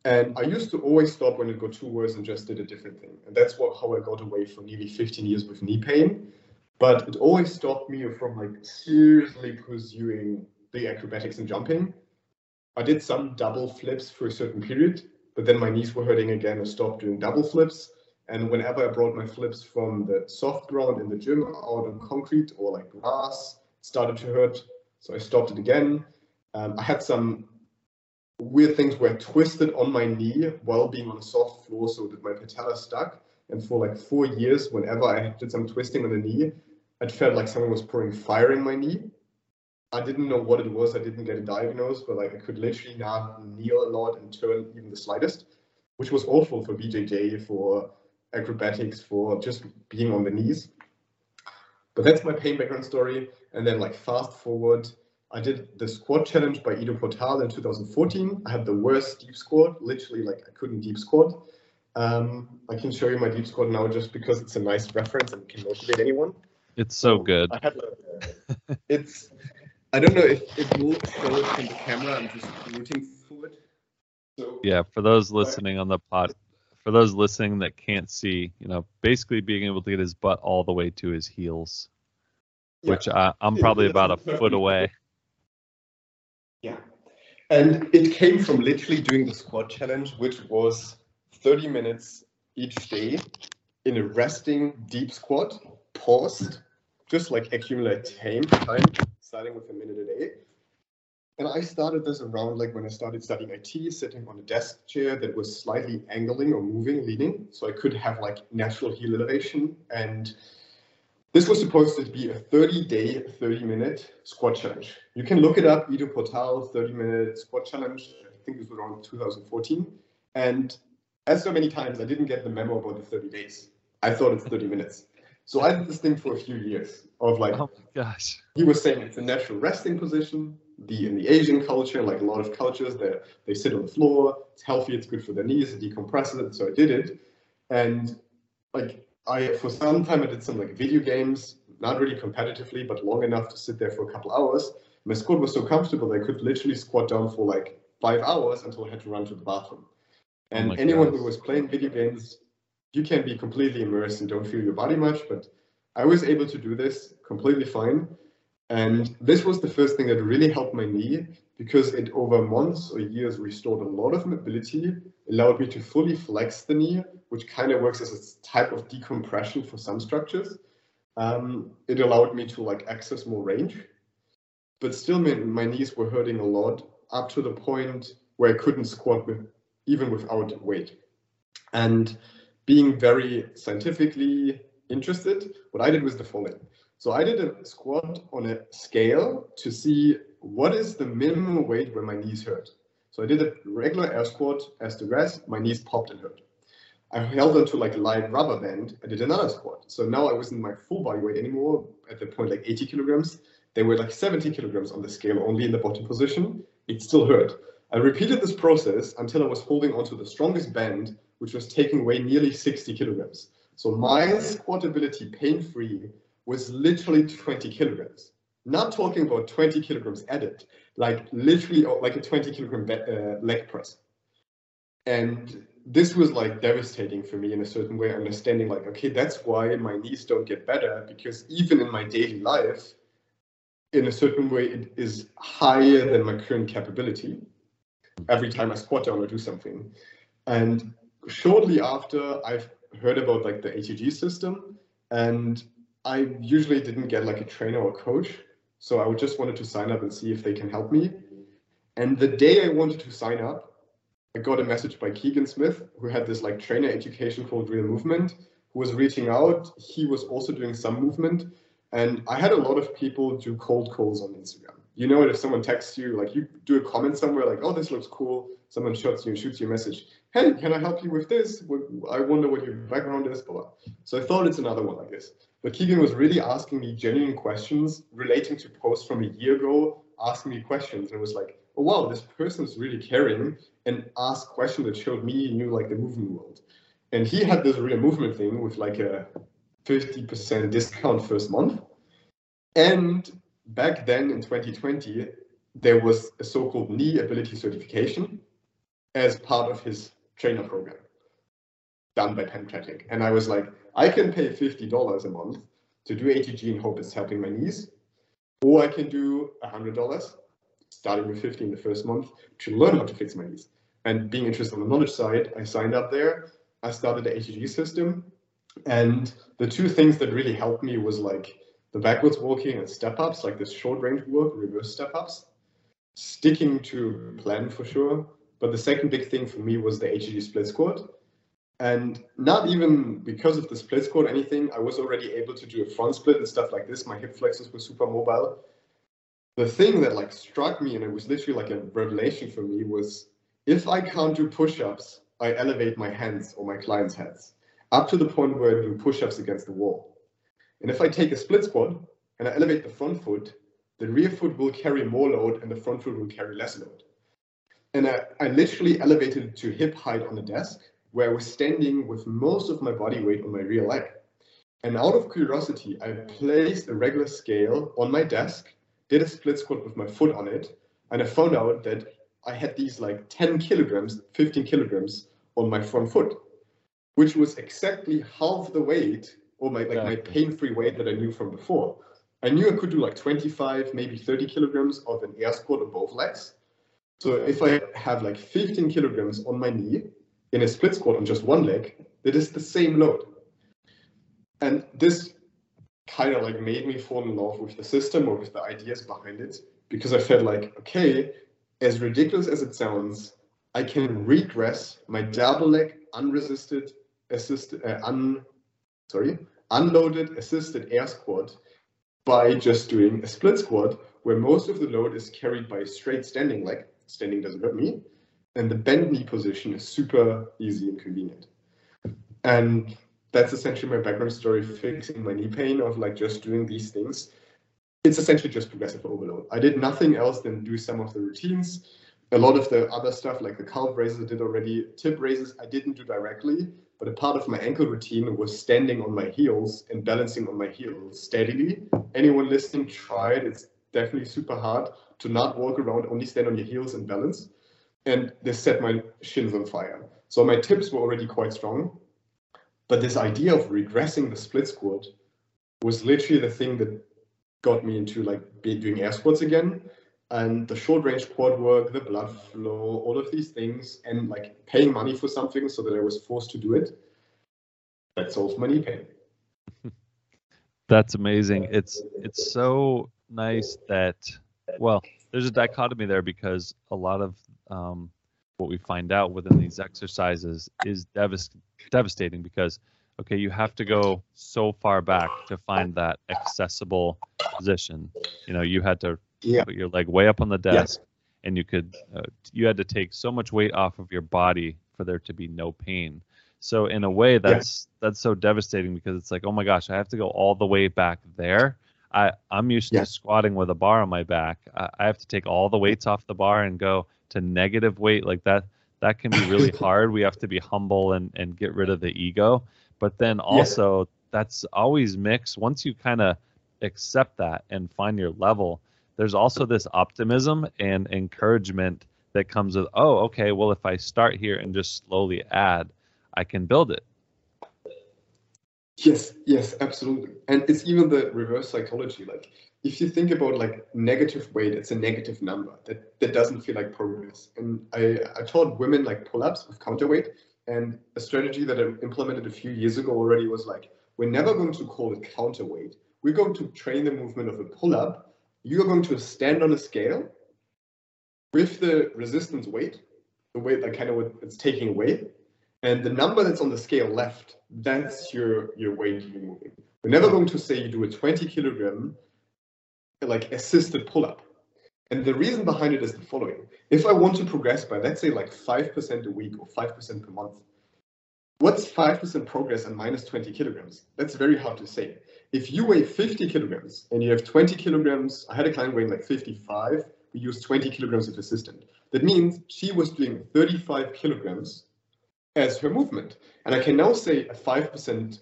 And I used to always stop when it got too worse and just did a different thing. And that's what how I got away for nearly 15 years with knee pain. But it always stopped me from like seriously pursuing the acrobatics and jumping. I did some double flips for a certain period, but then my knees were hurting again. I stopped doing double flips. And whenever I brought my flips from the soft ground in the gym out on concrete or like grass, started to hurt. So I stopped it again. Um, I had some weird things where I twisted on my knee while being on a soft floor so that my patella stuck. And for like four years, whenever I did some twisting on the knee, it felt like someone was pouring fire in my knee. I didn't know what it was. I didn't get it diagnosed, but like I could literally not kneel a lot and turn even the slightest, which was awful for BJJ, for acrobatics, for just being on the knees. But that's my pain background story. And then like fast forward I did the squat challenge by Ido Portal in 2014. I had the worst deep squat, literally like I couldn't deep squat. Um, I can show you my deep squat now just because it's a nice reference and can motivate anyone. It's so, good. I had, uh, it's, I don't know if it will show it from the camera. I'm just rooting for it. So, yeah, for those listening on the pod, for those listening that can't see, you know, basically being able to get his butt all the way to his heels, yeah. which I, I'm probably about a foot away. (laughs) Yeah. And it came from literally doing the squat challenge, which was 30 minutes each day in a resting deep squat, paused, just like accumulate time, time starting with a minute a day. And I started this around like when I started studying IT, sitting on a desk chair that was slightly angling or moving, leaning, so I could have like natural heel elevation and this was supposed to be a 30 day, 30 minute squat challenge. You can look it up, Ido Portal 30 minute squat challenge. I think this was around 2014. And as so many times, I didn't get the memo about the 30 days. I thought it's 30 minutes. So I did this thing for a few years of like, oh my gosh. He was saying it's a natural resting position. The in the Asian culture, like a lot of cultures, they they sit on the floor. It's healthy. It's good for their knees. It decompresses it. So I did it, and like I for some time I did some like video games, not really competitively, but long enough to sit there for a couple hours. My squat was so comfortable that I could literally squat down for like five hours until I had to run to the bathroom. Oh and oh anyone who was playing video games, you can be completely immersed and don't feel your body much, but I was able to do this completely fine. And this was the first thing that really helped my knee because it over months or years restored a lot of mobility, allowed me to fully flex the knee, which kind of works as a type of decompression for some structures. Um, it allowed me to like access more range, but still my, my knees were hurting a lot up to the point where I couldn't squat with even without weight. And being very scientifically interested, what I did was the following. So I did a squat on a scale to see what is the minimum weight where my knees hurt. So I did a regular air squat as the rest, my knees popped and hurt. I held onto like a light rubber band. I did another squat. So now I wasn't my full body weight anymore. At the point, like 80 kilograms. They were like 70 kilograms on the scale, only in the bottom position. It still hurt. I repeated this process until I was holding onto the strongest band, which was taking away nearly 60 kilograms. So my squat ability, pain-free, was literally 20 kilograms. Not talking about 20 kilograms added, like literally like a 20 kilogram uh, leg press. And this was like devastating for me in a certain way, understanding like, okay, that's why my knees don't get better because even in my daily life, in a certain way, it is higher than my current capability every time I squat down or do something. And shortly after, I've heard about like the ATG system, and I usually didn't get like a trainer or coach, so I just wanted to sign up and see if they can help me. And the day I wanted to sign up, I got a message by Keegan Smith, who had this like trainer education called Real Movement, who was reaching out. He was also doing some movement. And I had a lot of people do cold calls on Instagram. You know, if someone texts you, like you do a comment somewhere, like, oh, this looks cool. Someone shoots you, shoots you a message. Hey, can I help you with this? I wonder what your background is. Blah. So I thought it's another one like this. But Keegan was really asking me genuine questions relating to posts from a year ago, asking me questions. And it was like, oh, wow, this person's really caring and asked questions that showed me knew like the movement world. And he had this real movement thing with like a 50% discount first month. And back then in 2020, there was a so-called knee ability certification as part of his trainer program done by Ben Patrick. And I was like, I can pay $50 a month to do ATG and hope it's helping my knees, or I can do $100 starting with 50 in the first month to learn how to fix my knees. And being interested on the knowledge side, I signed up there. I started the ATG system. And the two things that really helped me was like the backwards walking and step ups, like this short range work, reverse step ups, sticking to plan for sure. But the second big thing for me was the ATG split squat. And not even because of the split squat or anything, I was already able to do a front split and stuff like this. My hip flexors were super mobile the thing that like struck me and it was literally like a revelation for me was if I can't do push-ups, I elevate my hands or my clients' heads up to the point where I do push-ups against the wall. And if I take a split squat and I elevate the front foot, the rear foot will carry more load and the front foot will carry less load. And I, I literally elevated it to hip height on the desk where I was standing with most of my body weight on my rear leg. And out of curiosity, I placed a regular scale on my desk did a split squat with my foot on it, and I found out that I had these like 10 kilograms, 15 kilograms on my front foot, which was exactly half the weight or my like yeah. my pain-free weight that I knew from before. I knew I could do like 25, maybe 30 kilograms of an air squat on both legs. So if I have like 15 kilograms on my knee in a split squat on just one leg, that is the same load. And this kind of like made me fall in love with the system or with the ideas behind it because I felt like, okay, as ridiculous as it sounds, I can regress my double leg unresisted assisted uh, un sorry unloaded assisted air squat by just doing a split squat where most of the load is carried by a straight standing leg. Standing doesn't hurt me, and the bend knee position is super easy and convenient. And that's essentially my background story mm-hmm. fixing my knee pain of like just doing these things. It's essentially just progressive overload. I did nothing else than do some of the routines. A lot of the other stuff like the calf raises i did already. Tip raises i didn't do directly but a part of my ankle routine was standing on my heels and balancing on my heels steadily. Anyone listening try it. It's definitely super hard to not walk around only stand on your heels and balance and this set my shins on fire so my tips were already quite strong but this idea of regressing the split squat was literally the thing that got me into like doing air squats again. And the short range quad work, the blood flow, all of these things, and like paying money for something so that I was forced to do it. That solved my knee pain. (laughs) That's amazing. It's it's so nice that well, there's a dichotomy there because a lot of um, what we find out within these exercises is devast- devastating because okay you have to go so far back to find that accessible position you know you had to yeah. put your leg way up on the desk yeah. and you could uh, you had to take so much weight off of your body for there to be no pain so in a way that's yeah. that's so devastating because it's like oh my gosh i have to go all the way back there I, I'm used to squatting with a bar on my back. I, I have to take all the weights off the bar and go to negative weight. Like that that can be really (laughs) hard. We have to be humble and and get rid of the ego. But then also yeah. that's always mixed. Once you kind of accept that and find your level there's also this optimism and encouragement that comes with oh okay well if i start here and just slowly add i can build it yes yes absolutely and it's even the reverse psychology like if you think about like negative weight, it's a negative number that, that doesn't feel like progress. And I, I taught women like pull-ups with counterweight, And a strategy that I implemented a few years ago already was like, we're never going to call it counterweight. We're going to train the movement of a pull-up. You're going to stand on a scale with the resistance weight, the weight that kind of it's taking away, and the number that's on the scale left, that's your, your weight you're moving. We're never going to say you do a 20 kilogram like assisted pull-up. And the reason behind it is the following. If I want to progress by, let's say, like 5% a week or 5% per month, what's 5% progress on minus 20 kilograms? That's very hard to say. If you weigh 50 kilograms and you have 20 kilograms, I had a client weighing like 55, we used 20 kilograms of assistant. That means she was doing 35 kilograms as her movement. And I can now say a 5%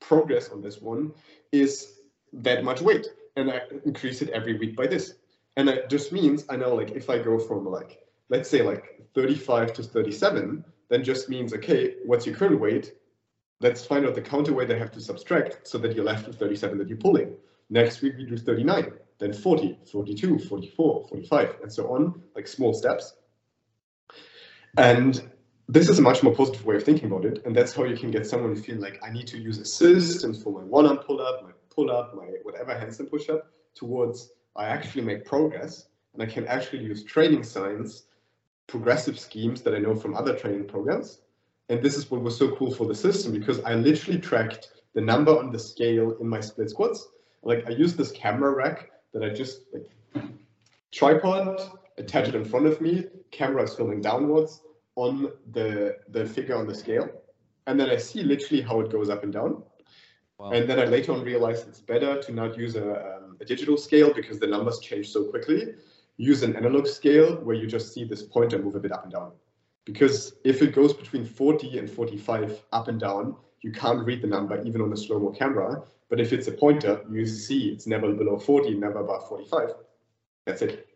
progress on this one is that much weight. And I increase it every week by this. And that just means I know like if I go from like, let's say like 35 to 37, then just means, okay, what's your current weight? Let's find out the counterweight I have to subtract so that you're left with 37 that you're pulling. Next week we do 39, then 40, 42, 44, 45, and so on, like small steps. And this is a much more positive way of thinking about it. And that's how you can get someone to feel like I need to use assistance for my one arm pull up, my pull up, my whatever handstand push up towards I actually make progress and I can actually use training science, progressive schemes that I know from other training programs. And this is what was so cool for the system because I literally tracked the number on the scale in my split squats. Like I used this camera rack that I just like tripod, attach it in front of me, camera is filming downwards on the the figure on the scale. And then I see literally how it goes up and down. Wow. And then I later on realized it's better to not use a, um, a digital scale because the numbers change so quickly. Use an analog scale where you just see this pointer move a bit up and down. Because if it goes between 40 and 45 up and down, you can't read the number even on a slow-mo camera. But if it's a pointer, you see it's never below 40, never above 45. That's it.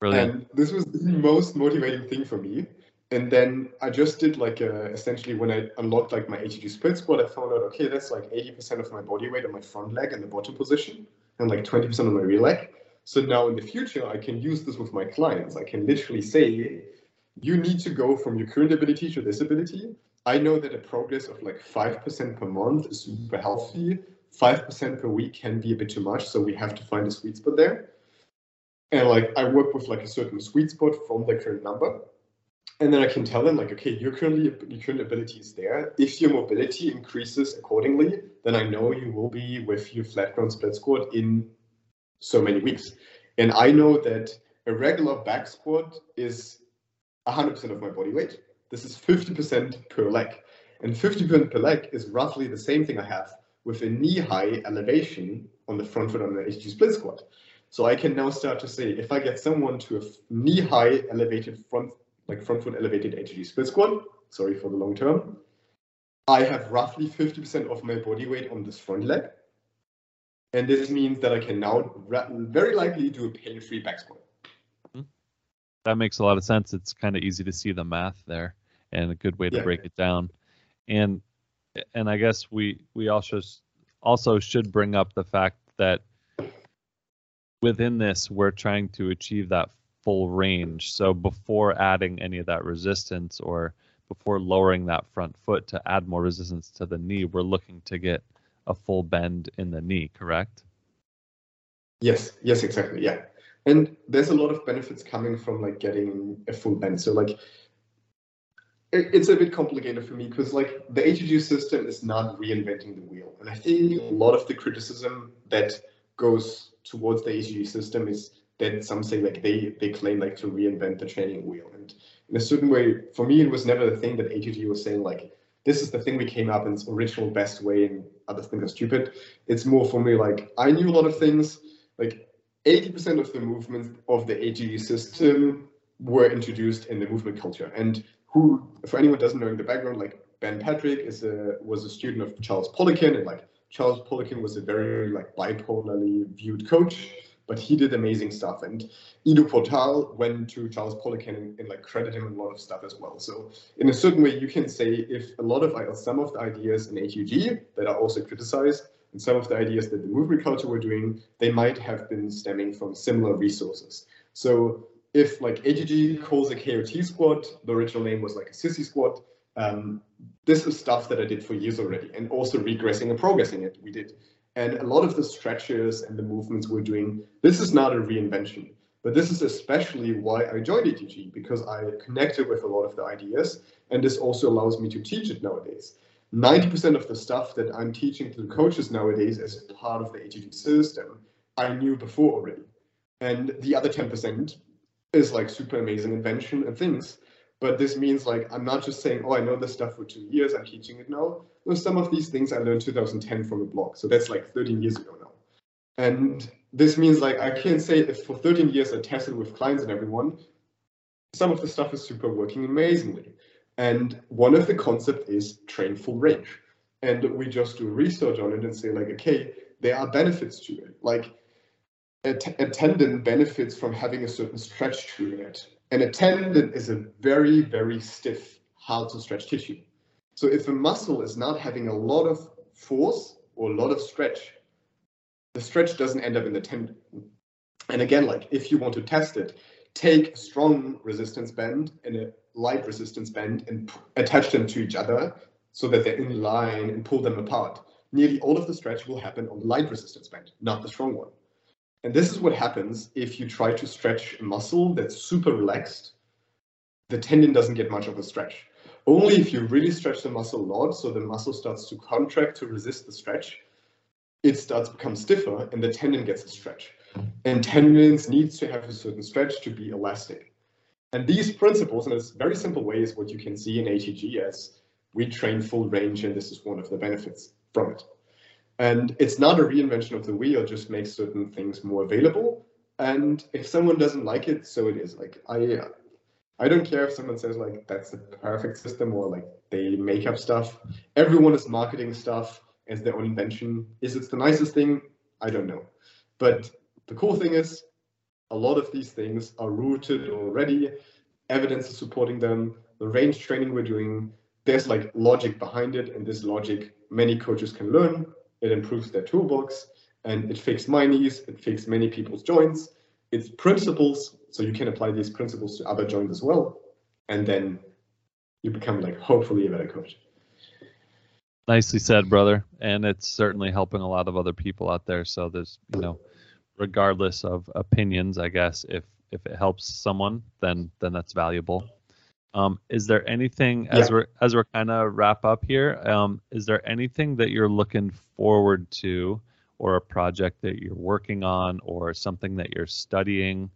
Brilliant. And this was the most motivating thing for me and then I just did like a, essentially when I unlocked like my ATG split squat, I found out okay, that's like 80% of my body weight on my front leg in the bottom position, and like 20% on my rear leg. So now in the future, I can use this with my clients. I can literally say, you need to go from your current ability to this ability. I know that a progress of like 5% per month is super healthy. 5% per week can be a bit too much, so we have to find a sweet spot there. And like I work with like a certain sweet spot from the current number and then I can tell them like, okay, your currently your current ability is there. If your mobility increases accordingly, then I know you will be with your flat ground split squat in so many weeks. And I know that a regular back squat is 100% of my body weight. This is 50% per leg. And 50% per leg is roughly the same thing I have with a knee high elevation on the front foot on the ATG split squat. So I can now start to say, if I get someone to a knee high elevated front like front foot elevated ATG split squat, sorry for the long term, I have roughly 50% of my body weight on this front leg. And this means that I can now very likely do a pain-free back squat. Hmm. That makes a lot of sense. It's kind of easy to see the math there and a good way to yeah. break it down. And and I guess we we also also should bring up the fact that within this we're trying to achieve that full range. So before adding any of that resistance or before lowering that front foot to add more resistance to the knee, we're looking to get a full bend in the knee, correct? Yes, yes, exactly. Yeah. And there's a lot of benefits coming from like getting a full bend. So like it's a bit complicated for me because like the ATG system is not reinventing the wheel. And I think a lot of the criticism that goes towards the ATG system is that some say like they they claim like to reinvent the training wheel. And in a certain way, for me, it was never the thing that ATG was saying like this is the thing we came up in its original best way, and other things are stupid. It's more for me like I knew a lot of things. Like 80% of the movements of the ATG system were introduced in the movement culture. And who, for anyone doesn't know in the background, like Ben Patrick is a was a student of Charles Poliquin, and like Charles Poliquin was a very like bipolarly viewed coach but he did amazing stuff. And Ido Portal went to Charles Poliquin and, and, like credit him a lot of stuff as well. So in a certain way, you can say if a lot of uh, some of the ideas in ATG that are also criticized and some of the ideas that the movement culture were doing, they might have been stemming from similar resources. So if like ATG calls a KOT squat, the original name was like a sissy squat, Um, this is stuff that I did for years already, and also regressing and progressing it we did. And a lot of the stretches and the movements we're doing, this is not a reinvention, but this is especially why I joined ATG because I connected with a lot of the ideas, and this also allows me to teach it nowadays. 90% of the stuff that I'm teaching to the coaches nowadays as part of the ATG system, I knew before already. And the other 10% is like super amazing invention and things. But this means like I'm not just saying, oh, I know this stuff for two years, I'm teaching it now. No, some of these things I learned 2010 from a blog. So that's like 13 years ago now. And this means like I can't say if for 13 years I tested with clients and everyone, some of the stuff is super working amazingly. And one of the concepts is train full range. And we just do research on it and say like, okay, there are benefits to it. Like a, a tendon benefits from having a certain stretch to it. And a tendon is a very, very stiff, hard to stretch tissue. So if a muscle is not having a lot of force or a lot of stretch, the stretch doesn't end up in the tendon. And again, like if you want to test it, take a strong resistance band and a light resistance band and attach them to each other so that they're in line and pull them apart. Nearly all of the stretch will happen on the light resistance band, not the strong one. And this is what happens if you try to stretch a muscle that's super relaxed. The tendon doesn't get much of a stretch. Only if you really stretch the muscle a lot, so the muscle starts to contract to resist the stretch, it starts to become stiffer and the tendon gets a stretch. And tendons needs to have a certain stretch to be elastic. And these principles, in a very simple way, is what you can see in ATG as we train full range, and this is one of the benefits from it. And it's not a reinvention of the wheel, just makes certain things more available. And if someone doesn't like it, so it is. Like I, I don't care if someone says like that's the perfect system or like they make up stuff. Everyone is marketing stuff as their own invention. Is it the nicest thing? I don't know. But the cool thing is, a lot of these things are rooted already. Evidence is supporting them. The range training we're doing, there's like logic behind it, and this logic many coaches can learn it improves their toolbox, and it fixes my knees, it fixes many people's joints. It's principles, so you can apply these principles to other joints as well, and then you become like hopefully a better coach. Nicely said, brother. And it's certainly helping a lot of other people out there. So there's, you know, regardless of opinions, I guess if if it helps someone, then then that's valuable. Um, is there anything as we're as we're kind of wrap up here? Um, is there anything that you're looking forward to, or a project that you're working on, or something that you're studying?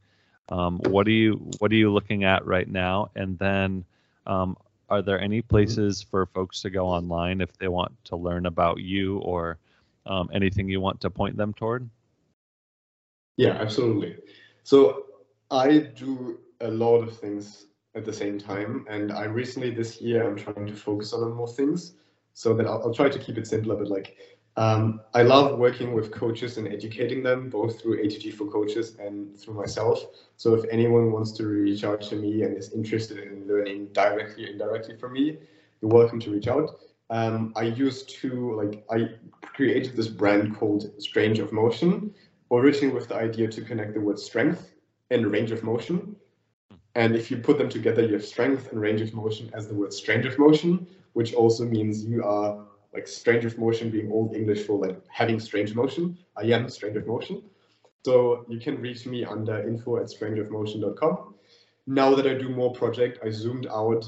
Um, what are you What are you looking at right now? And then, um, are there any mm-hmm. places for folks to go online if they want to learn about you or um, anything you want to point them toward? Yeah, absolutely. So I do a lot of things at the same time. And I recently this year I'm trying to focus on more things so that I'll, I'll try to keep it simpler. But like um, I love working with coaches and educating them both through ATG for coaches and through myself. So if anyone wants to reach out to me and is interested in learning directly or indirectly from me, you're welcome to reach out. Um, I used to like I created this brand called Strange of Motion, originally with the idea to connect the word strength and range of motion and if you put them together, you have strength and range of motion as the word strange of motion, which also means you are like strange of motion being old English for like having strange motion. I am strange of motion. So you can reach me under info at strangeofmotion.com. Now that I do more project, I zoomed out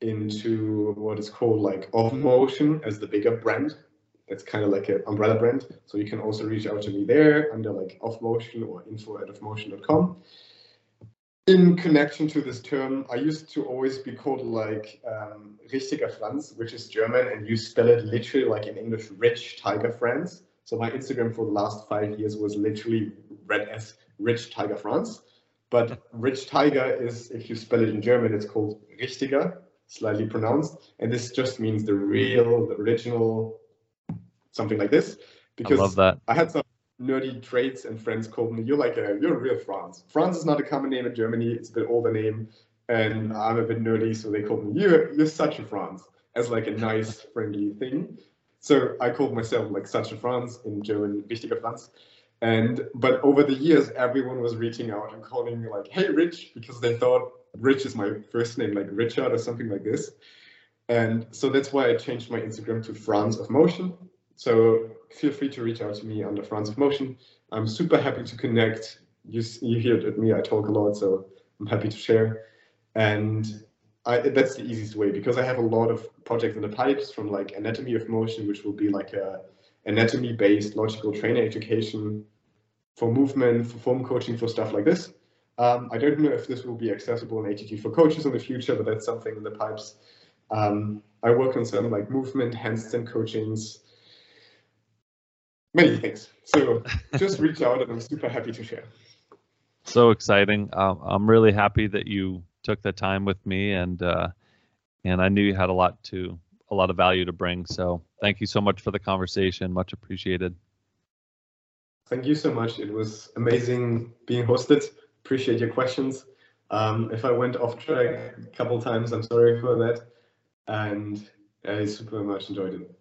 into what is called like Off Motion as the bigger brand. It's kind of like an umbrella brand. So you can also reach out to me there under like Off Motion or info at offmotion.com in connection to this term, I used to always be called like um, richtiger Franz, which is German, and you spell it literally like in English, rich tiger Franz. So my Instagram for the last five years was literally read as rich tiger Franz. But rich tiger is, if you spell it in German, it's called richtiger, slightly pronounced. And this just means the real, the original, something like this. Because I love that. I had some nerdy traits and friends called me, you're like a, you're a real Franz. Franz is not a common name in Germany. It's a bit older name. And I'm a bit nerdy, so they called me, you're, you're such a Franz as like a nice, (laughs) friendly thing. So I called myself like such a Franz in German, richtiger Franz. And, but over the years, everyone was reaching out and calling me like, hey, Rich, because they thought Rich is my first name, like Richard or something like this. And so that's why I changed my Instagram to Franz of Motion. So feel free to reach out to me under Franz of Motion. I'm super happy to connect. You, you hear it at me, I talk a lot, so I'm happy to share. And I, that's the easiest way because I have a lot of projects in the pipes from like anatomy of motion, which will be like a anatomy based logical trainer education for movement, for form coaching, for stuff like this. Um, I don't know if this will be accessible in ATG for coaches in the future, but that's something in the pipes. Um, I work on some like movement, handstand coachings, many things. So just reach out and I'm super happy to share. So exciting. Um, I'm really happy that you took the time with me and uh, and I knew you had a lot to a lot of value to bring. So thank you so much for the conversation. Much appreciated. Thank you so much. It was amazing being hosted. Appreciate your questions. Um, if I went off track a couple times, I'm sorry for that. And I super much enjoyed it.